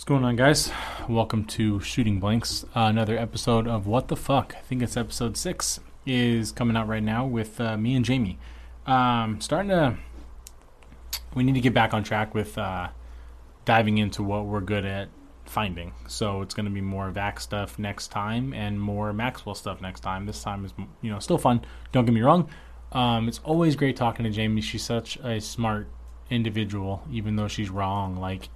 What's going on, guys? Welcome to Shooting Blanks. Uh, another episode of What the Fuck. I think it's episode six is coming out right now with uh, me and Jamie. Um, starting to, we need to get back on track with uh, diving into what we're good at finding. So it's going to be more VAC stuff next time and more Maxwell stuff next time. This time is you know still fun. Don't get me wrong. Um, it's always great talking to Jamie. She's such a smart individual, even though she's wrong. Like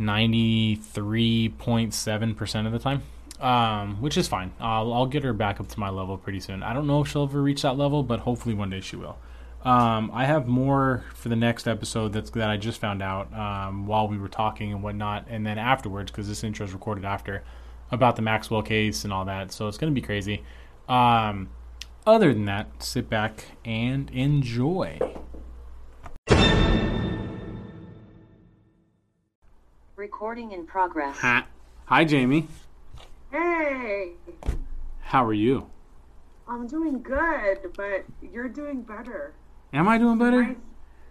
93.7% of the time, um, which is fine. I'll, I'll get her back up to my level pretty soon. I don't know if she'll ever reach that level, but hopefully one day she will. Um, I have more for the next episode that's that I just found out um, while we were talking and whatnot, and then afterwards because this intro is recorded after about the Maxwell case and all that. So it's gonna be crazy. Um, other than that, sit back and enjoy. Recording in progress. Hi, hi, Jamie. Hey, How are you? I'm doing good, but you're doing better. Am I doing better? Nice.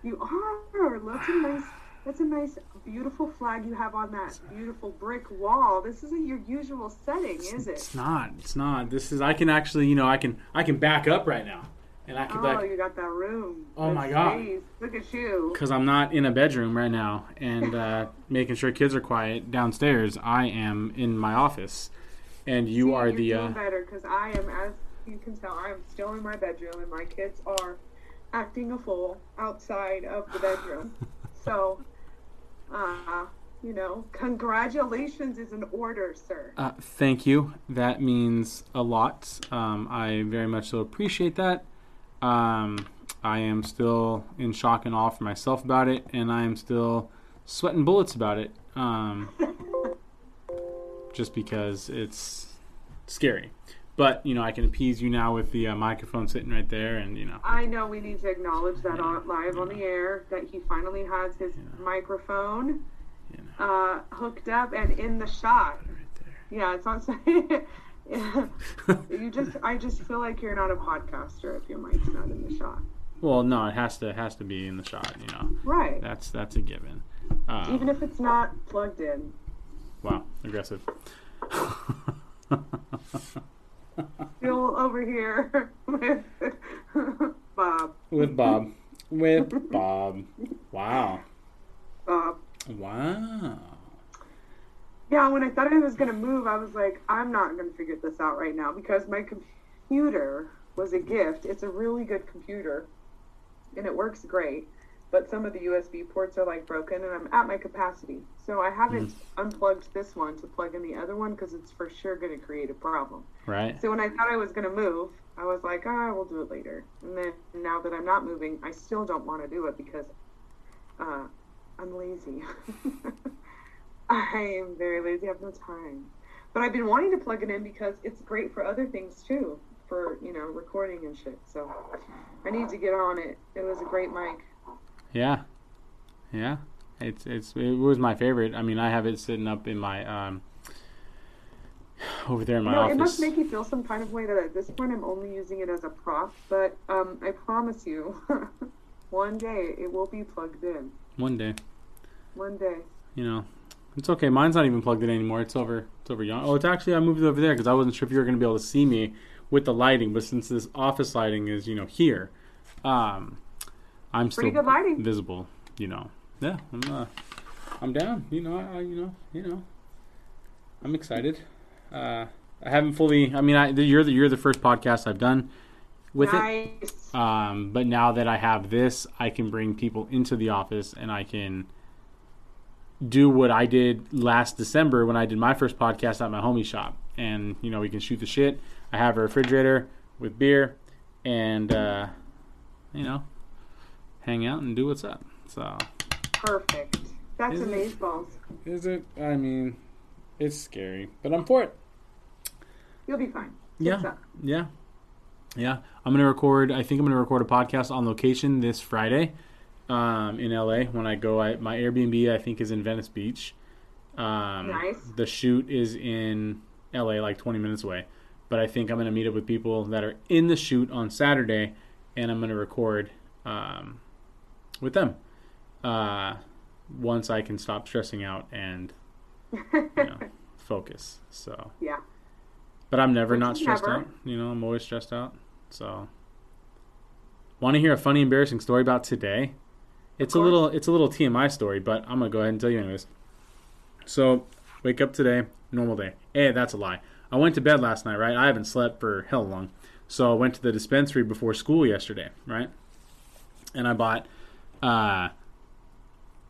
You are. That's a nice. That's a nice, beautiful flag you have on that beautiful brick wall. This isn't your usual setting, is it? It's not. It's not. This is. I can actually, you know, I can. I can back up right now, and I can Oh, back you got that room. Oh That my God. space. Look at you. because I'm not in a bedroom right now and uh, making sure kids are quiet downstairs. I am in my office, and you See, are you're the. doing Uh, better because I am, as you can tell, I am still in my bedroom, and my kids are acting a fool outside of the bedroom. so, uh, you know, congratulations is an order, sir. uh, thank you. That means a lot. Um, I very much so appreciate that. Um, I am still in shock and awe for myself about it, and I am still sweating bullets about it. Um, just because it's scary. But you know, I can appease you now with the uh, microphone sitting right there, and you know. I know we need to acknowledge that on, live on the air that he finally has his microphone You uh, hooked up and in the shot. right there. Yeah, it's not you just, I just feel like you're not a podcaster if your mic's not in the shot. Well, no, it has to it has to be in the shot. You know, Right. that's that's a given. Um, Even if it's not plugged in. wow, aggressive. Still over here with Bob. With Bob, with Bob. Wow, Bob. wow. Yeah, when I thought I was gonna move, I was like, I'm not gonna figure this out right now because my computer was a gift. It's a really good computer, and it works great. But some of the USB ports are like broken, and I'm at my capacity. So I haven't unplugged this one to plug in the other one because it's for sure gonna create a problem. Right. So when I thought I was gonna move, I was like, ah, we'll do it later. And then now that I'm not moving, I still don't want to do it because uh, I'm lazy. I am very lazy. I have no time. But I've been wanting to plug it in because it's great for other things too, for you know recording and shit. So I need to get on it. It was a great mic. Yeah, yeah. It's it's it was my favorite. I mean, I have it sitting up in my um over there in my know, office. it must make you feel some kind of way that at this point I'm only using it as a prop. But um, I promise you, one day it will be plugged in. One day, One day. you know, it's okay. Mine's not even plugged in anymore. It's over. It's over. Yon- oh, it's actually I moved it over there because I wasn't sure if you were going to be able to see me with the lighting. But since this office lighting is you know here, um, I'm still Pretty good lighting. visible. You know, yeah. I'm uh, I'm down. You know, I, I you know you know, I'm excited. Uh, I haven't fully. I mean, I you're the you're the first podcast I've done with it. nice. Um, but now that I have this, I can bring people into the office and I can do what I did last December when I did my first podcast at my homie shop. And, you know, we can shoot the shit. I have a refrigerator with beer and, uh, you know, hang out and do what's up. So, Perfect. That's Is it? amazeballs. is it? I mean, it's scary, but I'm for it. You'll be fine. Yeah. Up? Yeah. Yeah. I'm going to record, I think I'm going to record a podcast on location this Friday um, in LA when I go. I, my Airbnb, I think, is in Venice Beach. Um, Nice. The shoot is in LA, like 20 minutes away. But I think I'm going to meet up with people that are in the shoot on Saturday and I'm going to record um, with them. Uh, once I can stop stressing out and you know, focus. So, yeah. but I'm never Which not stressed never. out. You know, I'm always stressed out. So, want to hear a funny, embarrassing story about today? It's a little, it's a little TMI story, but I'm gonna go ahead and tell you anyways. So, wake up today, normal day. Eh, that's a lie. I went to bed last night, right? I haven't slept for hell long. So I went to the dispensary before school yesterday, right? And I bought uh,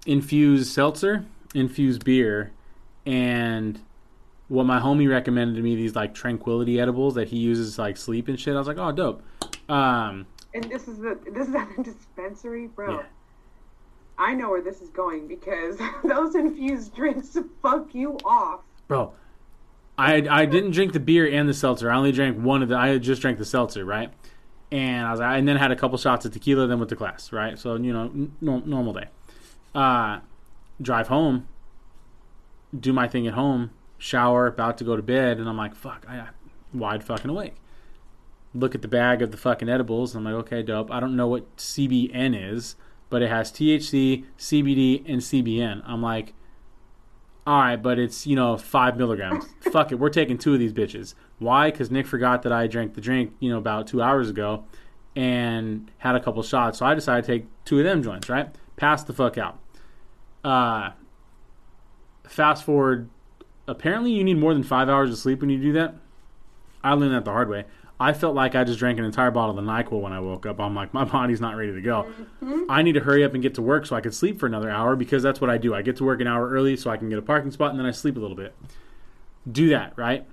infused seltzer, infused beer, and what my homie recommended to me these like tranquility edibles that he uses like sleep and shit. I was like, oh, dope. Um, And this is the this is at the dispensary, bro. Yeah. I know where this is going because those infused drinks fuck you off. bro, I I didn't drink the beer and the seltzer. I only drank one of the. I just drank the seltzer, right? And I was and then had a couple shots of tequila, then with the class, right? So you know, n- normal day. Uh, drive home, do my thing at home, shower, about to go to bed, and I'm like, fuck, I wide fucking awake. Look at the bag of the fucking edibles. And I'm like, okay, dope. I don't know what CBN is, but it has THC, CBD, and CBN. I'm like, all right, but it's you know five milligrams. Fuck it, we're taking two of these bitches. Why? Because Nick forgot that I drank the drink you know about two hours ago, and had a couple shots. So I decided to take two of them joints. Right, pass the fuck out. Uh, fast forward. Apparently, you need more than five hours of sleep when you do that. I learned that the hard way. I felt like I just drank an entire bottle of Nyquil when I woke up. I'm like, my body's not ready to go. I need to hurry up and get to work so I can sleep for another hour because that's what I do. I get to work an hour early so I can get a parking spot and then I sleep a little bit. Do that, right?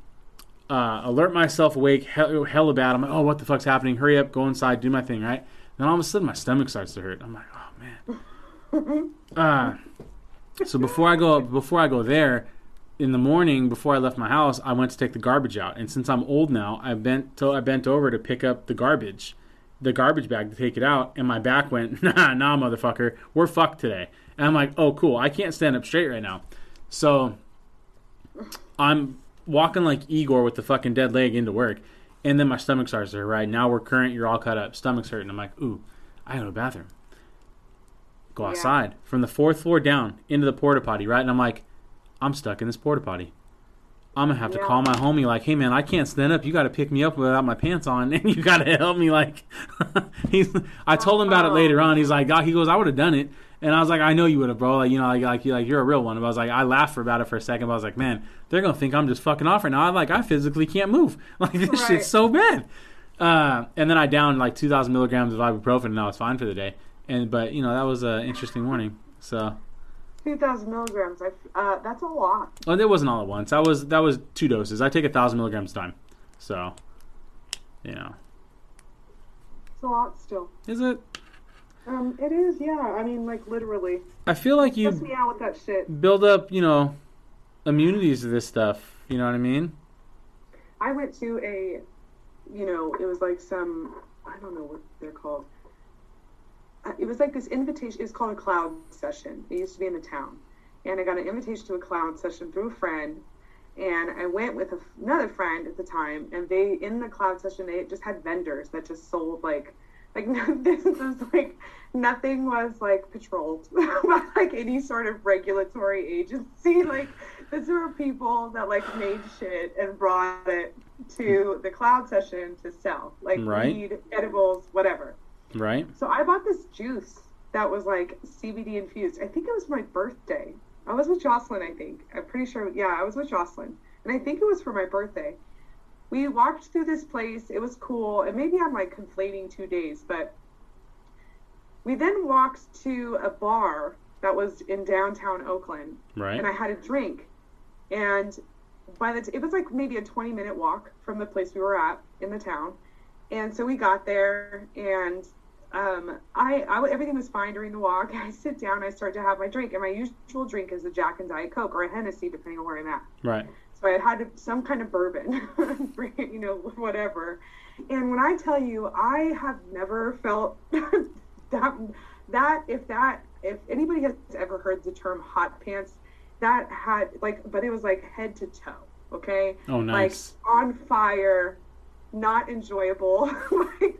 Uh, alert myself awake, hell, hella bad. I'm like, oh, what the fuck's happening? Hurry up, go inside, do my thing, right? Then all of a sudden my stomach starts to hurt. I'm like, oh man. Uh, so before I go, before I go there, in the morning before I left my house, I went to take the garbage out. And since I'm old now, I bent to, I bent over to pick up the garbage, the garbage bag to take it out, and my back went, nah, nah, motherfucker, we're fucked today. And I'm like, oh, cool, I can't stand up straight right now. So I'm walking like Igor with the fucking dead leg into work, and then my stomach starts to hurt. Right now we're current, you're all cut up, stomach's hurting. I'm like, ooh, I go to the bathroom. Go Yeah. outside from the fourth floor down into the porta potty, right? And I'm like, I'm stuck in this porta potty. I'm gonna have to call my homie like, hey man, I can't stand up. You got to pick me up without my pants on, and you got to help me. Like, he's. I told him about it later on. He's like, God, he goes, I would have done it, and I was like, I know you would have, bro. Like, you know, like, like, like you're a real one. But I was like, I laughed for about it for a second. But I was like, man, they're gonna think I'm just fucking off right now. I like, I physically can't move. Like, this Right. shit's so bad. Uh, and then I downed like 2,000 milligrams of ibuprofen, and I was fine for the day. And but you know that was an interesting morning. So. Two thousand milligrams. I, uh, that's a lot. Well, it wasn't all at once. That was that was two doses. I take a thousand milligrams a time. So, you know, It's a lot still. is it? Um, it is. Yeah. I mean, like literally. I feel like you me out with that shit. build up, you know, immunities to this stuff. You know what I mean? I went to a, you know, it was like some, I don't know what they're called. It was like this invitation. It was called a cloud session. It used to be in the town, and I got an invitation to a cloud session through a friend. And I went with a, another friend at the time, and they in the cloud session they just had vendors that just sold like, like this was like nothing was like patrolled by like any sort of regulatory agency. Like these were people that like made shit and brought it to the cloud session to sell, like Right. weed, edibles, whatever. Right? So I bought this juice that was like CBD infused. I think it was my birthday. I was with Jocelyn, I think. I'm pretty sure. Yeah, I was with Jocelyn. And I think it was for my birthday. We walked through this place. It was cool. And maybe I'm like conflating two days, but we then walked to a bar that was in downtown Oakland Right? and I had a drink. And by the t- it was like maybe a 20 minute walk from the place we were at in the town. And so we got there and um, I, I everything was fine during the walk. I sit down, I start to have my drink, and my usual drink is a Jack and Diet Coke or a Hennessy, depending on where I'm at. right. So I had some kind of bourbon, you know, whatever. And when I tell you, I have never felt that that if that if anybody has ever heard the term hot pants, that had like, but it was like head to toe. Okay, Oh, nice. like on fire, not enjoyable. like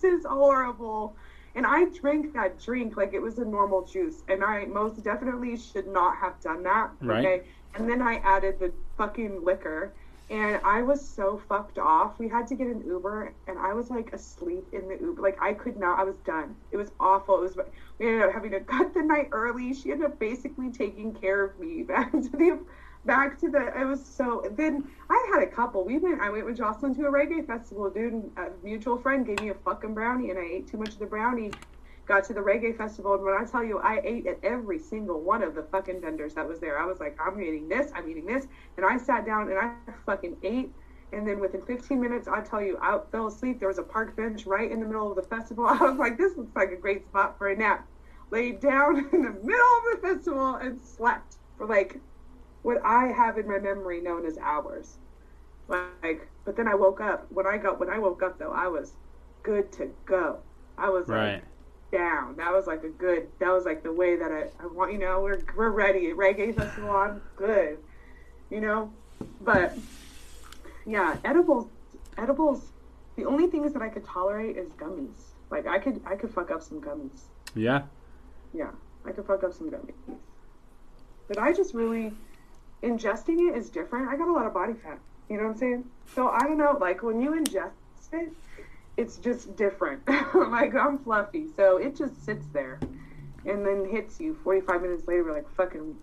this is horrible. And I drank that drink like it was a normal juice. And I most definitely should not have done that. Right. Okay. And then I added the fucking liquor. And I was so fucked off. We had to get an Uber, and I was like asleep in the Uber. Like I could not. I was done. It was awful. It was. We ended up having to cut the night early. She ended up basically taking care of me back to the, back to the. It was so. Then I had a couple. We went. I went with Jocelyn to a reggae festival, dude. A mutual friend gave me a fucking brownie, and I ate too much of the brownie. Got to the reggae festival, and when I tell you, I ate at every single one of the fucking vendors that was there. I was like, I'm eating this. I'm eating this, and I sat down and I fucking ate. And then within 15 minutes, I tell you, I fell asleep. There was a park bench right in the middle of the festival. I was like, this looks like a great spot for a nap. Laid down in the middle of the festival and slept for like what I have in my memory known as hours. Like, but then I woke up. When I got when I woke up though, I was good to go. I was Right. like down. That was like a good. That was like the way that I, I want. You know, we're we're ready. Reggae festival. I'm good. You know, but yeah, edibles. Edibles. The only things that I could tolerate is gummies. Like I could I could fuck up some gummies. Yeah. Yeah, I could fuck up some gummies. But I just really ingesting it is different. I got a lot of body fat. You know what I'm saying? So I don't know. Like when you ingest it, it's just different. like I'm fluffy, so it just sits there, and then hits you 45 minutes later, like fucking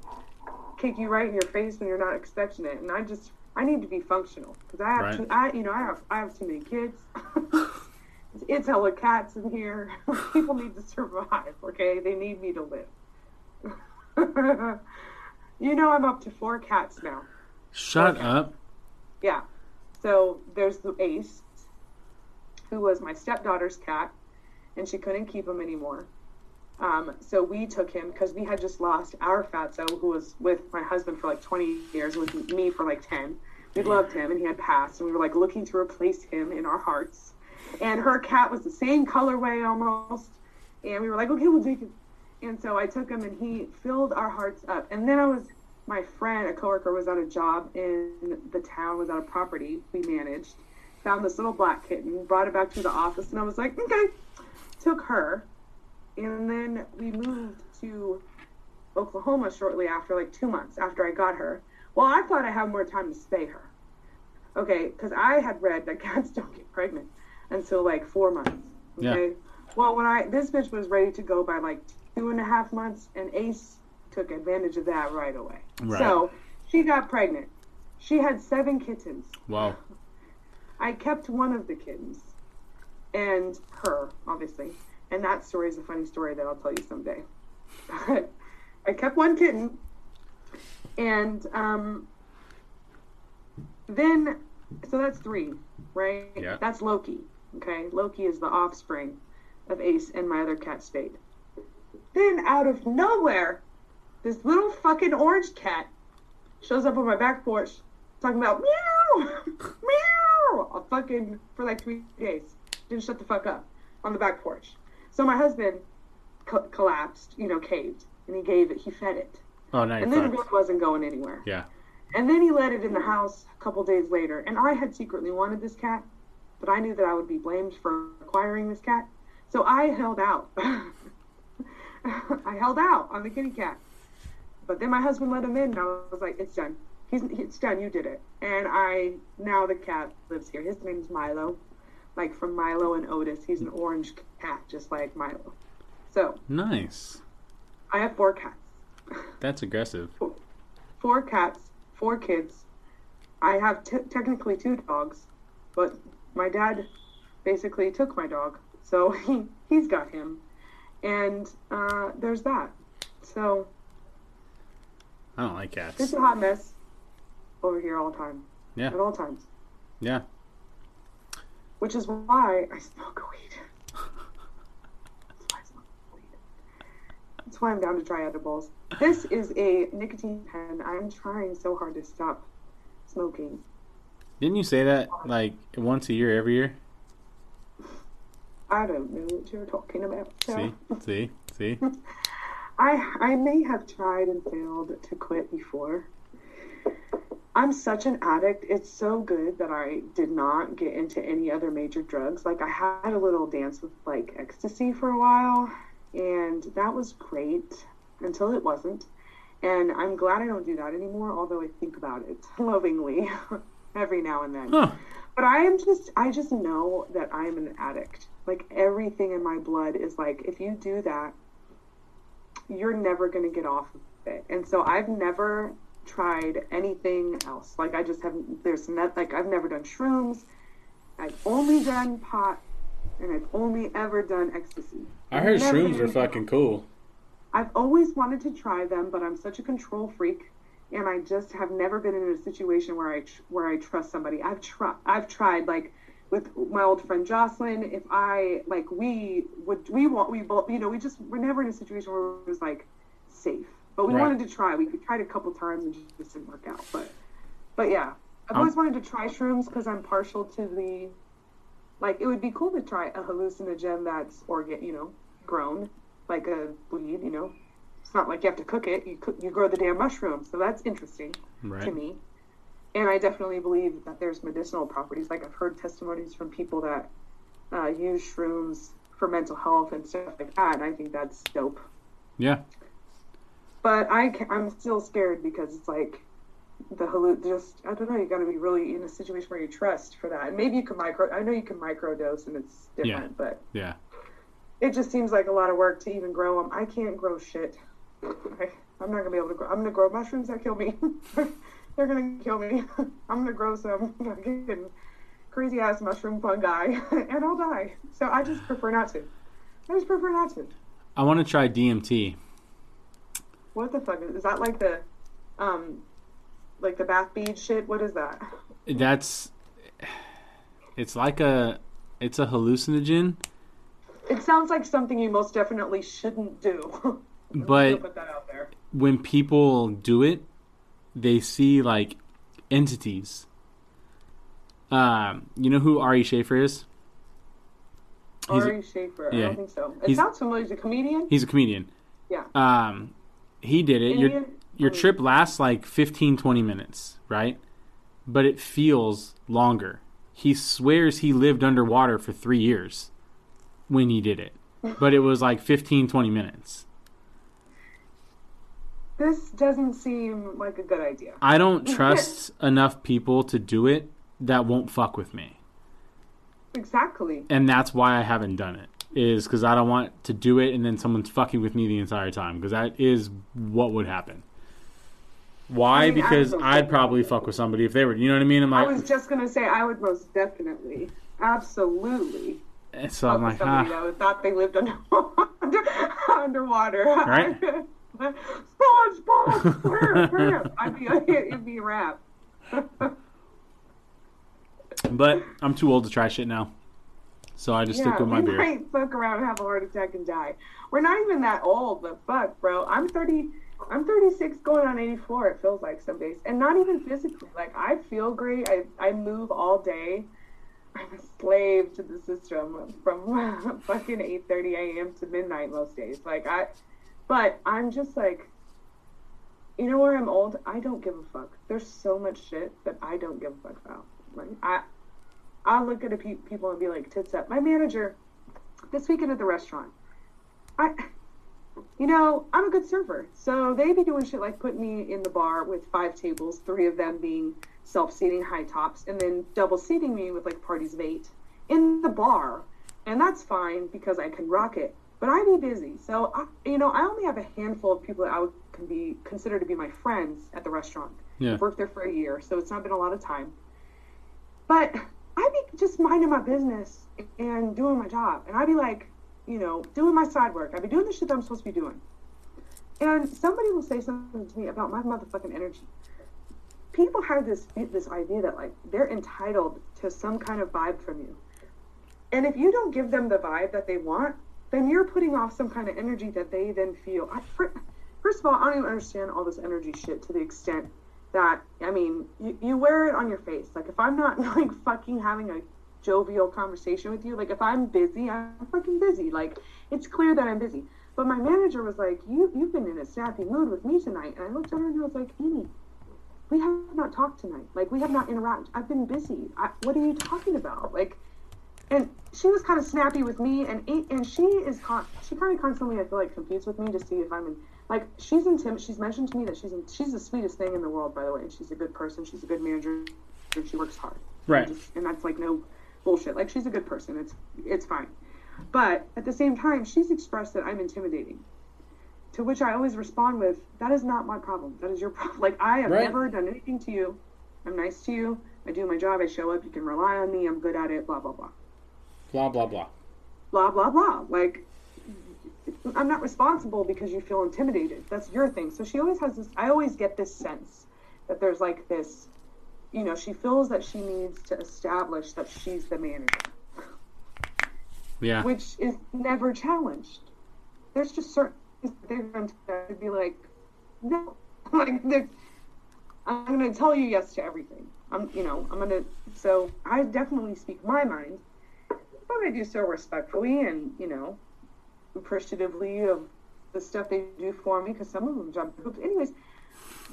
kick you right in your face when you're not expecting it. And I just I need to be functional because I have Right. too, I you know I have I have too many kids. it's hella cats in here. People need to survive. Okay, they need me to live. You know I'm up to four cats now. Shut up. Yeah. So there's the Ace, who was my stepdaughter's cat, and she couldn't keep him anymore. Um, so we took him because we had just lost our Fatso, who was with my husband for like 20 years, with me for like 10. We loved him, and he had passed, and we were like looking to replace him in our hearts. And her cat was the same colorway almost, and we were like, okay, we'll take him. And so I took him, and he filled our hearts up. And then I was my friend, a coworker, was at a job in the town, was at a property we managed, found this little black kitten, brought it back to the office, and I was like, okay, took her, and then we moved to Oklahoma shortly after, like two months after I got her. Well, I thought I had more time to spay her. Okay, because I had read that cats don't get pregnant until like four months. Yeah. Okay. Well, when I this bitch was ready to go by like two and a half months, and Ace took advantage of that right away. Right. So she got pregnant. She had seven kittens. Wow. I kept one of the kittens, and her, obviously. And that story is a funny story that I'll tell you someday. But I kept one kitten, and um, then, so that's three, right? Yeah. That's Loki. Okay, Loki is the offspring of Ace and my other cat Spade. Then, out of nowhere, this little fucking orange cat shows up on my back porch talking about meow, meow, a fucking for like three days. Didn't shut the fuck up on the back porch. So my husband co- collapsed, you know, caved, and he gave it, he fed it, Oh, you're and then it really wasn't going anywhere. Yeah. And then he let it in the house a couple days later, and I had secretly wanted this cat, but I knew that I would be blamed for acquiring this cat, so I held out. I held out on the kitty cat. But then my husband let him in, and I was like, "It's done. He's it's done. You did it." And I now the cat lives here. His name's Milo, like from Milo and Otis. He's an orange cat, just like Milo. So Nice. I have four cats. That's aggressive. four cats, four kids. I have t- technically two dogs, but my dad basically took my dog, so he he's got him, and uh, there's that. So I don't like cats. it's a hot mess over here all the time. Yeah. At all times, Yeah. which is why I smoke weed. That's why I smoke weed. That's why I'm down to try edibles. This is a nicotine pen. I'm trying so hard to stop smoking. Didn't you say that like once a year, every year? I don't know what you're talking about. So. See, see, see. I I may have tried and failed to quit before. I'm such an addict. It's so good that I did not get into any other major drugs. Like I had a little dance with like ecstasy for a while, and that was great until it wasn't. And I'm glad I don't do that anymore, although I think about it lovingly every now and then. Huh. But I am just I just know that I am an addict. Like everything in my blood is like if you do that, you're never going to get off of it. And so I've never tried anything else. Like I just haven't. There's not like I've never done shrooms. I've only done pot, and I've only ever done ecstasy. I heard shrooms are fucking cool. I've always wanted to try them, but I'm such a control freak, and I just have never been in a situation where I where I trust somebody. I've tried. I've tried like with my old friend Jocelyn. If I like, we would we want we both you know we just we're never in a situation where it was like safe, but we Right. wanted to try. We tried a couple times and just, didn't work out. But but yeah, I've Um, always wanted to try shrooms because I'm partial to the like. It would be cool to try a hallucinogen that's organ you know grown like a weed, you know. It's not like you have to cook it. You cook, you grow the damn mushroom. So that's interesting to me. And I definitely believe that there's medicinal properties. Like I've heard testimonies from people that uh, use shrooms for mental health and stuff like that. And I think that's dope. Yeah. But I I'm still scared because it's like the halluc. Just I don't know. You got to be really in a situation where you trust for that. And maybe you can micro. I know you can microdose and it's different, but Yeah. it just seems like a lot of work to even grow them. I can't grow shit. I, I'm not gonna be able to grow. I'm gonna grow mushrooms that kill me. They're gonna kill me. I'm gonna grow some fucking crazy ass mushroom fungi, and I'll die. So I just prefer not to. I just prefer not to. I want to try DMT. What the fuck is, is that? Like the, um, like the bath bead shit? What is that? That's. It's like a. It's a hallucinogen, It sounds like something you most definitely shouldn't do. But- put that out there. when people do it, they see like entities. Um, you know who Ari Shaffir is? He's Ari Shaffir. I yeah. don't think so. It He's- sounds familiar. He's a comedian. He's a comedian. Yeah. Um, he did it. Your Indian? your Um, trip lasts like 15, 20 minutes, right? But it feels longer. He swears he lived underwater for three years when he did it, but it was like 15, 20 minutes. This doesn't seem like a good idea. I don't trust enough people to do it that won't fuck with me. Exactly. and that's why I haven't done it. Is because I don't want to do it and then someone's fucking with me the entire time. Because that is what would happen. Why? I mean, because I'd probably fuck with somebody if they were. You know what I mean? I'm like, I was just gonna say I would most definitely, absolutely. and so I'm like, somebody ah, that thought they lived under, under underwater. Right? SpongeBob, up. I'd be it'd be a rap. but I'm too old to try shit now, so I just stick with my beer. might fuck around and have a heart attack and die. We're not even that old, but fuck, bro. I'm 30. I'm 36, going on 84. It feels like some days, and not even physically. Like I feel great. I I move all day. I'm a slave to the system from fucking 8:30 a.m. to midnight most days. Like I, but I'm just like, you know where I'm old. I don't give a fuck. There's so much shit that I don't give a fuck about. Like I, I'll look at a pe- people and be like, tits up. My manager, this weekend at the restaurant, I, you know, I'm a good server. So they be doing shit like putting me in the bar with five tables, three of them being self-seating high tops, and then double seating me with like parties of eight in the bar. And that's fine because I can rock it. But I'd be busy. So, I, you know, I only have a handful of people that I would can be consider to be my friends at the restaurant. Yeah. I've worked there for a year, so it's not been a lot of time. But I'd be just minding my business and doing my job. And I'd be like, you know, doing my side work. I'd be doing the shit that I'm supposed to be doing. And somebody will say something to me about my motherfucking energy. People have this this idea that like they're entitled to some kind of vibe from you. And if you don't give them the vibe that they want, then you're putting off some kind of energy that they then feel. I, fir- first of all, I don't even understand all this energy shit to the extent that I mean, you, you wear it on your face. Like if I'm not like fucking having a jovial conversation with you, like if I'm busy, I'm fucking busy. Like it's clear that I'm busy. But my manager was like, "You you've been in a snappy mood with me tonight," and I looked at her and I was like, "Amy, we have not talked tonight. Like, we have not interacted. I've been busy. I, what are you talking about? Like, and she was kind of snappy with me, and and she is con- she kind of constantly I feel like competes with me to see if I'm in. Like she's intimate. She's mentioned to me that she's in, she's the sweetest thing in the world, by the way. And she's a good person. She's a good manager, and she works hard. Right. And, just, and that's like no bullshit. Like she's a good person. It's it's fine. But at the same time, she's expressed that I'm intimidating. To which I always respond with, "That is not my problem. That is your problem. Like I have Right. never done anything to you. I'm nice to you. I do my job. I show up. You can rely on me. I'm good at it. Blah blah blah." Blah blah blah. blah blah blah. Like I'm not responsible because you feel intimidated. That's your thing. So she always has this I always get this sense that there's like this you know, she feels that she needs to establish that she's the manager, Yeah. which is never challenged. There's just certain things that they're going to be like, no, like I'm going to tell you yes to everything. I'm, you know, I'm going to. So I definitely speak my mind, but I do so respectfully and you know, appreciatively of the stuff they do for me because some of them jump hoops. Anyways,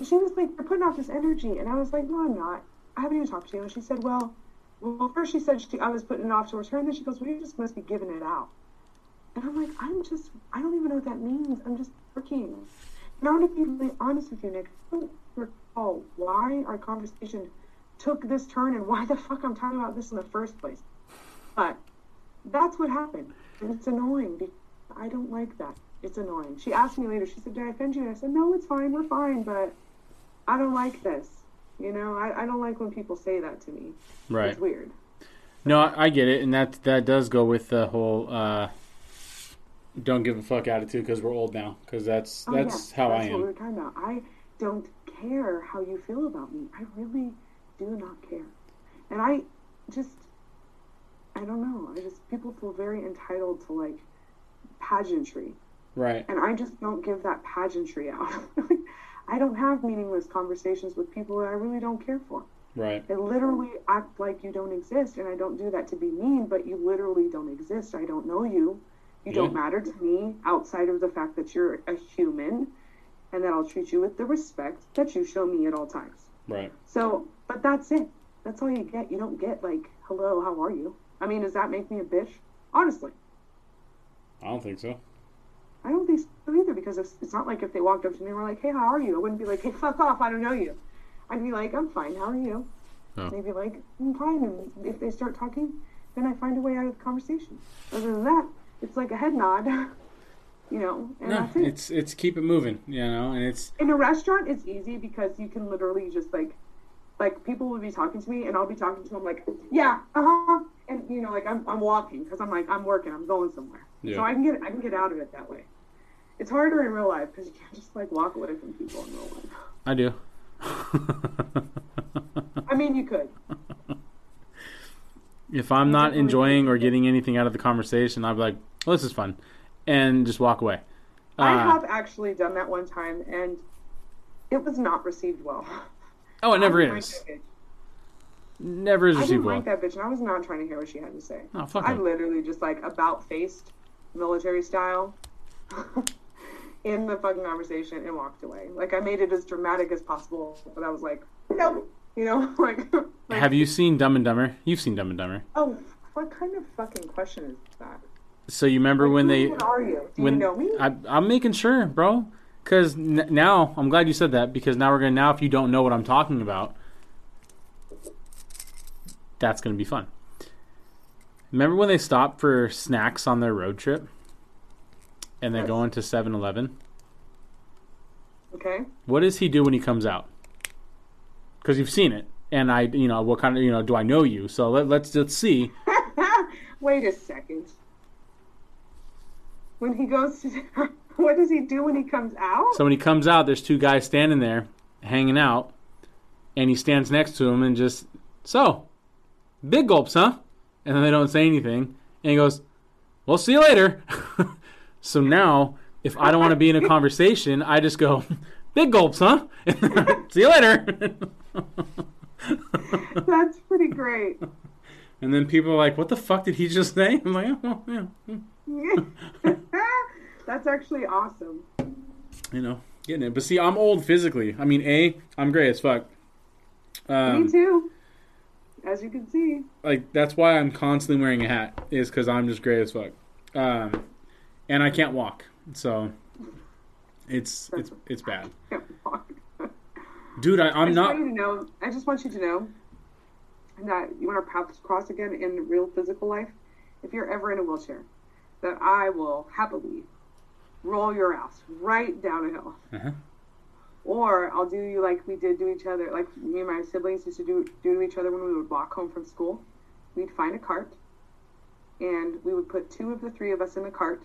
she was like, "You're putting off this energy," and I was like, "No, I'm not. I haven't even talked to you." And she said, "Well, well, first she said she, I was putting it off towards her, and then she goes, "Well, you just must be giving it out." And I'm like, "I'm just, I don't even know what that means. I'm just working." And I want to be really honest with you, Nick. I don't recall why our conversation took this turn and why the fuck I'm talking about this in the first place. But that's what happened. And it's annoying because I don't like that. It's annoying. She asked me later, she said, Did I offend you? And I said, No, it's fine, we're fine, but I don't like this. You know, I, I don't like when people say that to me. Right. It's weird. No, I, I get it, and that that does go with the whole uh, don't give a fuck attitude because we're old now. Because that's Oh, that's yeah, how that's I what we am. were talking about. I don't care how you feel about me. I really do not care. And I just, I don't know. I just, people feel very entitled to like pageantry. Right. and I just don't give that pageantry out. I don't have meaningless conversations with people that I really don't care for. Right. They literally act like you don't exist, and I don't do that to be mean, but you literally don't exist. I don't know you. You don't matter to me outside of the fact that you're a human, and that I'll treat you with the respect that you show me at all times. Right. So, but that's it. That's all you get. You don't get like, hello, how are you? I mean, does that make me a bitch? Honestly. I don't think so. I don't think so either because it's, it's not like if they walked up to me and were like, hey, how are you? I wouldn't be like, hey, fuck off, I don't know you. I'd be like, I'm fine, how are you? Oh. They'd be like, I'm fine. And if they start talking, then I find a way out of the conversation. Other than that, it's like a head nod, you know, and No, that's it. it's it's keep it moving, you know, and it's In a restaurant, it's easy because you can literally just like, like people will be talking to me and I'll be talking to them like, yeah, uh huh, and you know, like I'm, I'm walking because I'm like I'm working, I'm going somewhere, Yeah. so I can get I can get out of it that way. It's harder in real life because you can't just like walk away from people in real life. I do. I mean, you could. if I'm not enjoying or getting anything out of the conversation, I'm like, well, this is fun, and just walk away. I Uh, have actually done that one time and it was not received well. oh, it never I is. Like. Never is I didn't like that bitch, and I was not trying to hear what she had to say. Oh, fuck I literally just like about faced, military style, in the fucking conversation and walked away. Like I made it as dramatic as possible, but I was like, nope, you know, like, like Have you seen Dumb and Dumber? You've seen Dumb and Dumber. oh, what kind of fucking question is that? So you remember when Who they are you? Do when you know me? I, I'm making sure, bro. Because n- now I'm glad you said that because now we're gonna now if you don't know what I'm talking about, that's gonna be fun. Remember when they stopped for snacks on their road trip, and they go into 7-Eleven? okay. What does he do when he comes out? Because you've seen it, and I, you know, what kind of, you know, do I know you? So let, let's let's see. Wait a second. When he goes to, what does he do when he comes out? So when he comes out, there's two guys standing there, hanging out, and he stands next to him and just, so, big gulps, huh? And then they don't say anything, and he goes, "Well, see you later." so now, if I don't want to be in a conversation, I just go, "Big gulps, huh?" see you later. That's pretty great. and then people are like, "What the fuck did he just say?" I'm like, "Oh, yeah, That's actually awesome. you know, getting it." But see, I'm old physically. I mean, a, I'm gray as fuck. Um, Me too. As you can see. like that's why I'm constantly wearing a hat is because I'm just gray as fuck, um, and I can't walk, so it's it's it's bad, dude. I, I I'm just not. want you to know. I just want you to know that you want our paths to cross again in real physical life. If you're ever in a wheelchair, that I will happily roll your ass right down a hill, Uh-huh. Or I'll do you like we did to each other, like me and my siblings used to do do to each other when we would walk home from school. We'd find a cart, and we would put two of the three of us in the cart,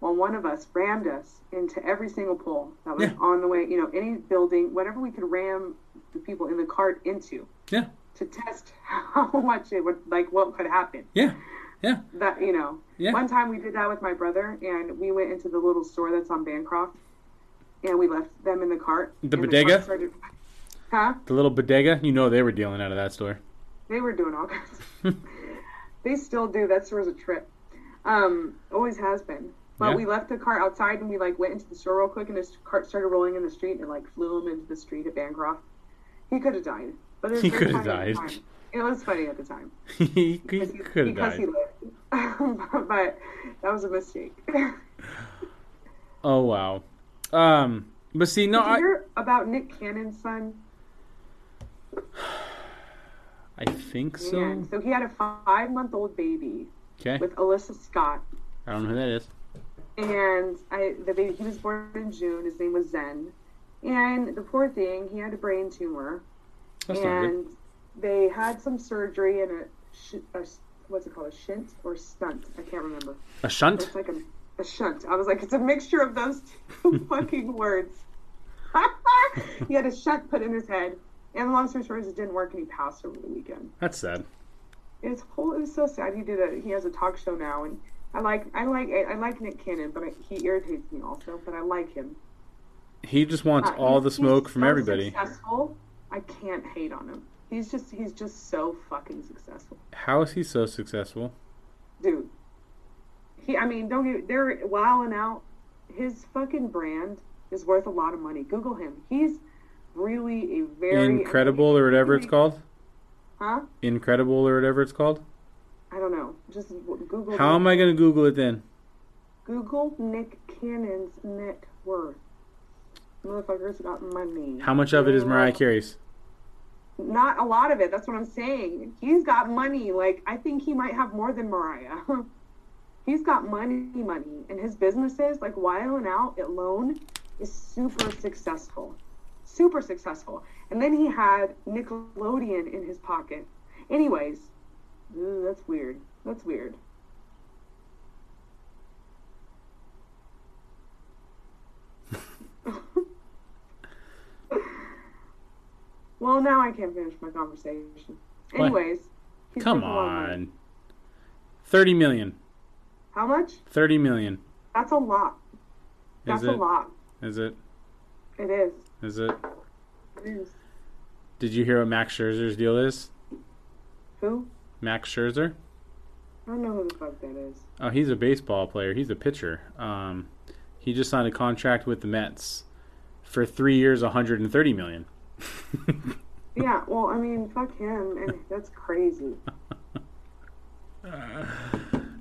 while one of us rammed us into every single pole that was Yeah. on the way. You know, any building, whatever we could ram the people in the cart into Yeah, to test how much it would like what could happen. yeah, yeah. That you know, Yeah. one time we did that with my brother, and we went into the little store that's on Bancroft, and we left them in the cart. The and cart bodega? started- huh? The little bodega, you know, they were dealing out of that store. They were doing all kinds. they still do. That store's a trip. Um, always has been. But Yeah. we left the cart outside and we like went into the store real quick and this cart started rolling in the street and it like flew him into the street at Bancroft. He could have died. But it was He could have died. It was funny at the time. he he Because he- could have died. because he lived. but that was a mistake. Oh wow. Um, but see, no, you I hear about Nick Cannon's son? I think so. So he had a five month old baby Okay, with Alyssa Scott. I don't know who that is. and I the baby he was born in June. His name was Zen, and the poor thing he had a brain tumor, That's not good. and they had some surgery and a, a what's it called a shunt or stunt I can't remember. A shunt? It's like a shunt. I was like it's a mixture of those two fucking words. he had a shunt put in his head, and the long story short is it didn't work, and he passed over the weekend. That's sad. It's whole. It was so sad. He did a. He has a talk show now, and I like. I like. I like Nick Cannon, but I, he irritates me also. But I like him. He just wants Uh, all the smoke from so everybody. Successful. I can't hate on him. He's just. He's just so fucking successful, How is he so successful? dude. He. I mean, don't get. They're wilding out. His fucking brand is worth a lot of money. Google him. He's really a very Ncredible or whatever it's called. Huh? Ncredible or whatever it's called. I don't know. Just Google. How am I going to Google it then? Google Nick Cannon's net worth. Motherfuckers got money. How much of it is Mariah Carey's? Not a lot of it. That's what I'm saying. He's got money. Like I think he might have more than Mariah. He's got money, money, and his businesses, like Wild Out at Loan is super successful, super successful. And then he had Nickelodeon in his pocket. Anyways, ooh, that's weird. That's weird. well, now I can't finish my conversation. Anyways, Come making a lot of money. on. 30 million. How much? 30 million. That's a lot. That's a lot. Is it? It is. Is it? It is. Did you hear what Max Scherzer's deal is? Who? Max Scherzer? I don't know who the fuck that is. Oh, he's a baseball player. He's a pitcher. Um, he just signed a contract with the Mets for three years, 130 million. Yeah, well, I mean, fuck him, and that's crazy.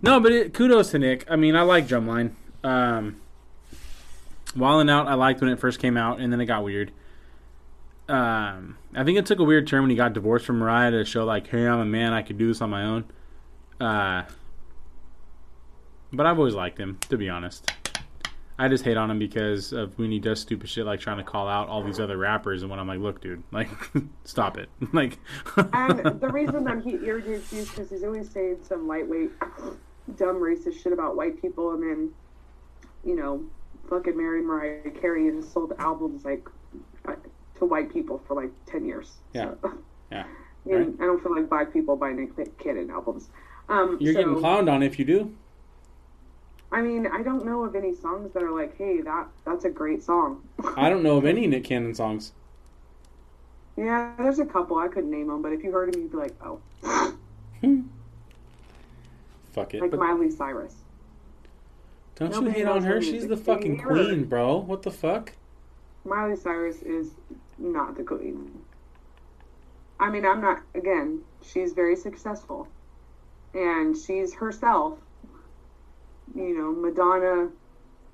No, but it, kudos to Nick. I mean, I like Drumline. Um, Wild 'N Out, I liked when it first came out, and then it got weird. Um, I think it took a weird turn when he got divorced from Mariah to show like, hey, I'm a man, I could do this on my own. Uh, but I've always liked him, to be honest. I just hate on him because of when he does stupid shit like trying to call out all these other rappers, and when I'm like, look, dude, like, stop it, like. And the reason that he irritates you is because he's always saying some lightweight, dumb racist shit about white people, and then, you know, fucking married Mariah Carey and sold albums like uh, to white people for like ten years. Yeah. So, Yeah. and I don't feel like black people buy Nick Cannon albums. Um, You're so, getting clowned on if you do. I mean, I don't know of any songs that are like, "Hey, that that's a great song." I don't know of any Nick Cannon songs. yeah, there's a couple I couldn't name them, but if you heard them, you'd be like, "Oh." Fuck it. like but Miley Cyrus. don't you hate on her? She's the fucking queen, bro. What the fuck? Miley Cyrus is not the queen. I mean, I'm not, again, she's very successful. And she's herself, you know, Madonna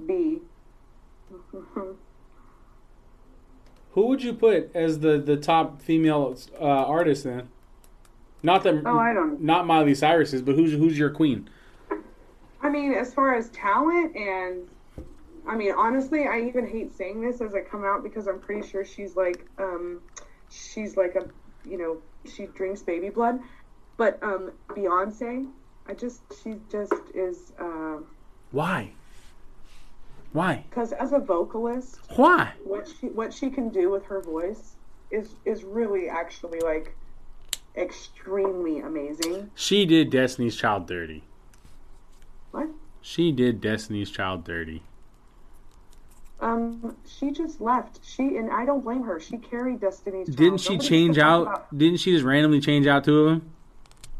B. Who would you put as the the top female uh, artist then? Not that Oh, I don't- not Miley Cyrus is, but who's who's your queen? I mean, as far as talent and I mean, honestly, I even hate saying this as I come out because I'm pretty sure she's like, um, she's like a, you know, she drinks baby blood. But um, Beyonce, I just, she just is, because Why? Why? Because as a vocalist, Why? what she what she can do with her voice is is really actually like extremely amazing. She did Destiny's Child dirty. What? She did Destiny's Child dirty. Um, she just left. She and I don't blame her. She carried Destiny's. Child. Didn't she Nobody change out? about- Didn't she just randomly change out two of them?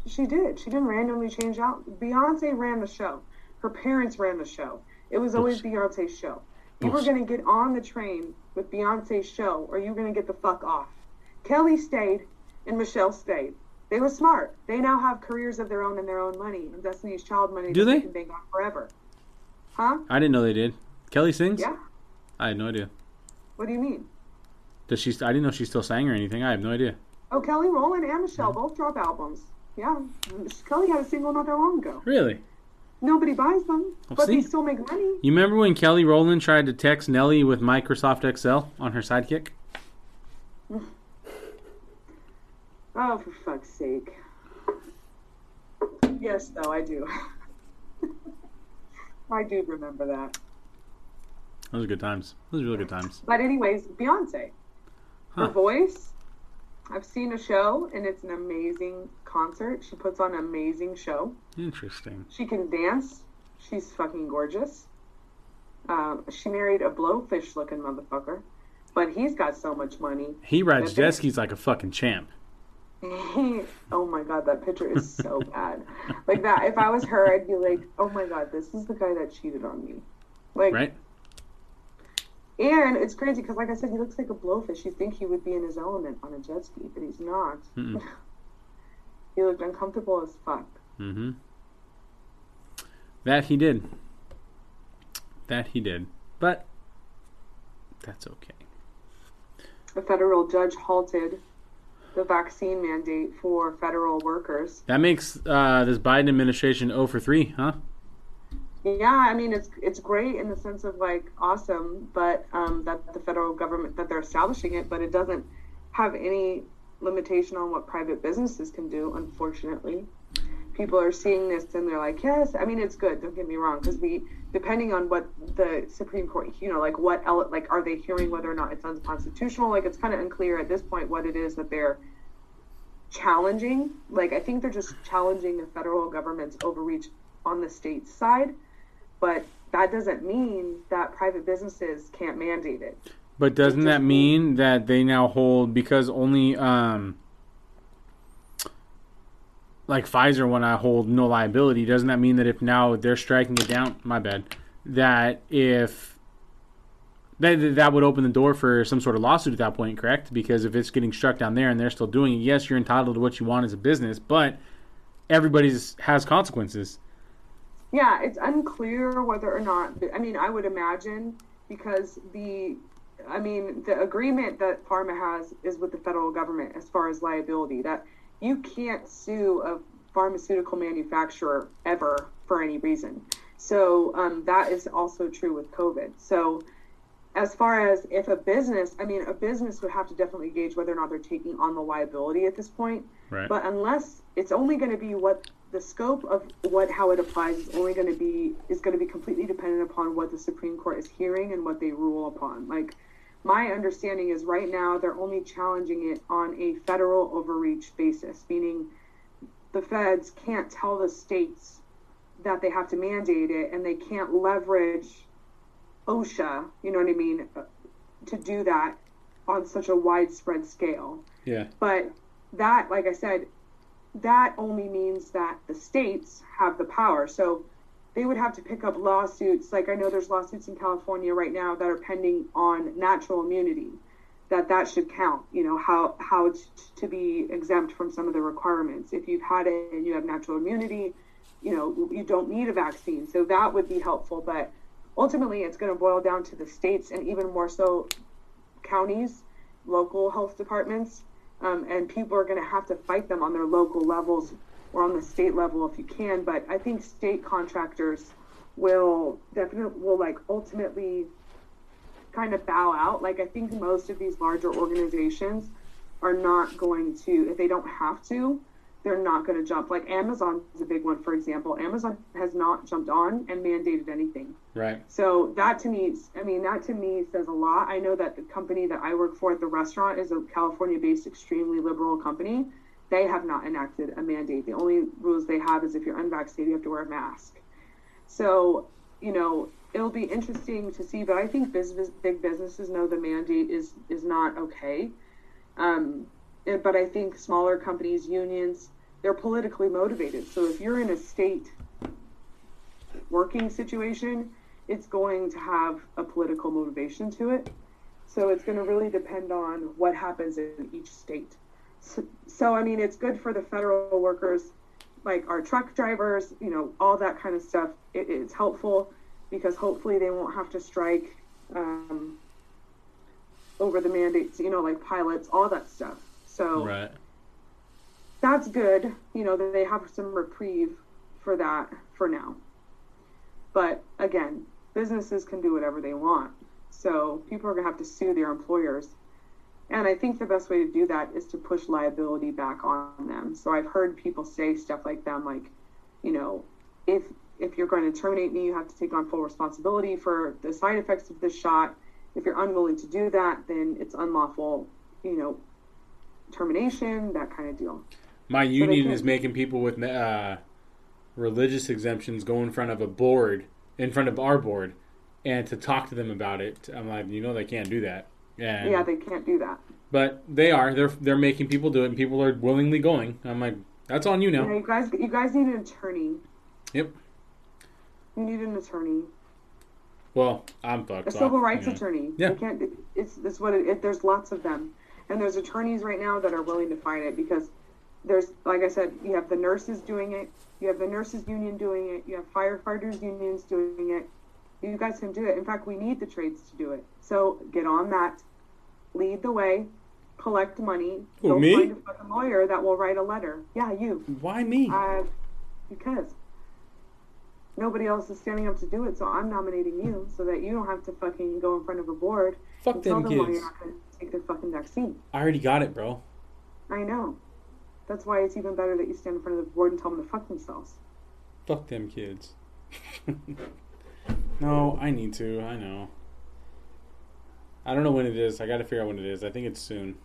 She did. She didn't randomly change out. Beyonce ran the show. Her parents ran the show. It was always Beyonce's show. You were going to get on the train with Beyonce's show, or you were going to get the fuck off. Kelly stayed, and Michelle stayed. They were smart. They now have careers of their own and their own money, and Destiny's Child money Do they? they? can bank on forever. Huh? I didn't know they did. Kelly sings. Yeah. I had no idea. What do you mean? Does she? I didn't know she still sang or anything. I have no idea. Oh, Kelly Rowland and Michelle both drop albums. Yeah. Kelly had a single not that long ago. Really? Nobody buys them, Well, but they still make money. You remember when Kelly Rowland tried to text Nelly with Microsoft Excel on her sidekick? Oh, for fuck's sake. Yes, though, I do. I do remember that. Those are good times. Those are really good times. But, anyways, Beyonce. Her voice, I've seen a show, and it's an amazing concert. She puts on an amazing show. Interesting. She can dance. She's fucking gorgeous. Um, she married a blowfish looking motherfucker, but he's got so much money. He rides jet skis like a fucking champ. oh my god, that picture is so bad. Like that, if I was her, I'd be like, oh my god, this is the guy that cheated on me. Like, Right? and it's crazy because, like I said, he looks like a blowfish. You think he would be in his element on a jet ski, but he's not. He looked uncomfortable as fuck. Mm-hmm. That he did. That he did. But that's okay. A federal judge halted the vaccine mandate for federal workers. That makes uh, this Biden administration 0 for 3, huh? Yeah, I mean it's it's great in the sense of like awesome, but um, that the federal government that they're establishing it, but it doesn't have any limitation on what private businesses can do. Unfortunately, people are seeing this and they're like, yes. I mean it's good. Don't get me wrong, because we depending on what the Supreme Court, you know, like what like are they hearing whether or not it's unconstitutional? Like it's kind of unclear at this point what it is that they're challenging. Like I think they're just challenging the federal government's overreach on the state side, but that doesn't mean that private businesses can't mandate it. But doesn't that mean that they now hold because only um like Pfizer when I hold no liability, doesn't that mean that if now they're striking it down my bad, that if that that would open the door for some sort of lawsuit at that point, correct? Because if it's getting struck down there and they're still doing it, yes, you're entitled to what you want as a business, but everybody's has consequences. Yeah, it's unclear whether or not. I mean, I would imagine because the, I mean, the agreement that pharma has is with the federal government as far as liability. That you can't sue a pharmaceutical manufacturer ever for any reason. So um, that is also true with COVID. So as far as if a business, I mean, a business would have to definitely gauge whether or not they're taking on the liability at this point. Right. But unless it's only going to be what the scope of what how it applies is only going to be is going to be completely dependent upon what the Supreme Court is hearing and what they rule upon. Like my understanding is right now they're only challenging it on a federal overreach basis, meaning the feds can't tell the states that they have to mandate it and they can't leverage OSHA, you know what I mean, to do that on such a widespread scale. Yeah. But that, like I said, that only means that the states have the power. So they would have to pick up lawsuits. Like I know there's lawsuits in California right now that are pending on natural immunity. that that should count. You know how how it's to be exempt from some of the requirements. If you've had it and you have natural immunity, you know you don't need a vaccine, so that would be helpful. But ultimately, it's going to boil down to the states and even more so counties, local health departments, um, and people are going to have to fight them on their local levels or on the state level if you can. But I think state contractors will definitely will like ultimately kind of bow out. Like I think most of these larger organizations are not going to, if they don't have to, they're not going to jump. Like Amazon is a big one, for example. Amazon has not jumped on and mandated anything. Right. So that to me, I mean, that to me says a lot. I know that the company that I work for at the restaurant is a California-based, extremely liberal company. They have not enacted a mandate. The only rules they have is if you're unvaccinated, you have to wear a mask. So, you know, it'll be interesting to see. But I think business, big businesses know the mandate is is not okay. Um, and- but I think smaller companies, unions, they're politically motivated. So if you're in a state working situation, it's going to have a political motivation to it. So it's going to really depend on what happens in each state. So, so I mean, it's good for the federal workers, like our truck drivers, you know, all that kind of stuff. It, it's helpful because hopefully they won't have to strike um, over the mandates, you know, like pilots, all that stuff. So Right. that's good. You know, that they have some reprieve for that for now. But again, businesses can do whatever they want. So people are going to have to sue their employers. And I think the best way to do that is to push liability back on them. So I've heard people say stuff like them like, you know, if if you're going to terminate me, you have to take on full responsibility for the side effects of this shot. If you're unwilling to do that, then it's unlawful, you know, termination, that kind of deal. My union is making people with uh, religious exemptions go in front of a board, in front of our board, and to talk to them about it. I'm like, you know, they can't do that. And, Yeah, they can't do that. but they are. They're they're making people do it, and people are willingly going. I'm like, that's on you Yeah, now. you guys, you guys need an attorney. Yep. You need an attorney, Well, I'm fucked. a civil rights you know. attorney. Yeah. You can't. It's it's what it, it. There's lots of them, and there's attorneys right now that are willing to fight it because there's, like I said, you have the nurses doing it, you have the nurses union doing it, you have firefighters unions doing it. You guys can do it. In fact, we need the trades to do it. So get on that, lead the way, collect money. Who, go me? find a fucking lawyer that will write a letter. Yeah, you. Why me? Uh, because nobody else is standing up to do it, so I'm nominating you so that you don't have to fucking go in front of a board Fuck and tell them them why you're not to take their fucking vaccine. I already got it, bro. I know. That's why it's even better that you stand in front of the board and tell them to fuck themselves. Fuck them kids. no, I need to. I know. I don't know when it is. I got to figure out when it is. I think it's soon.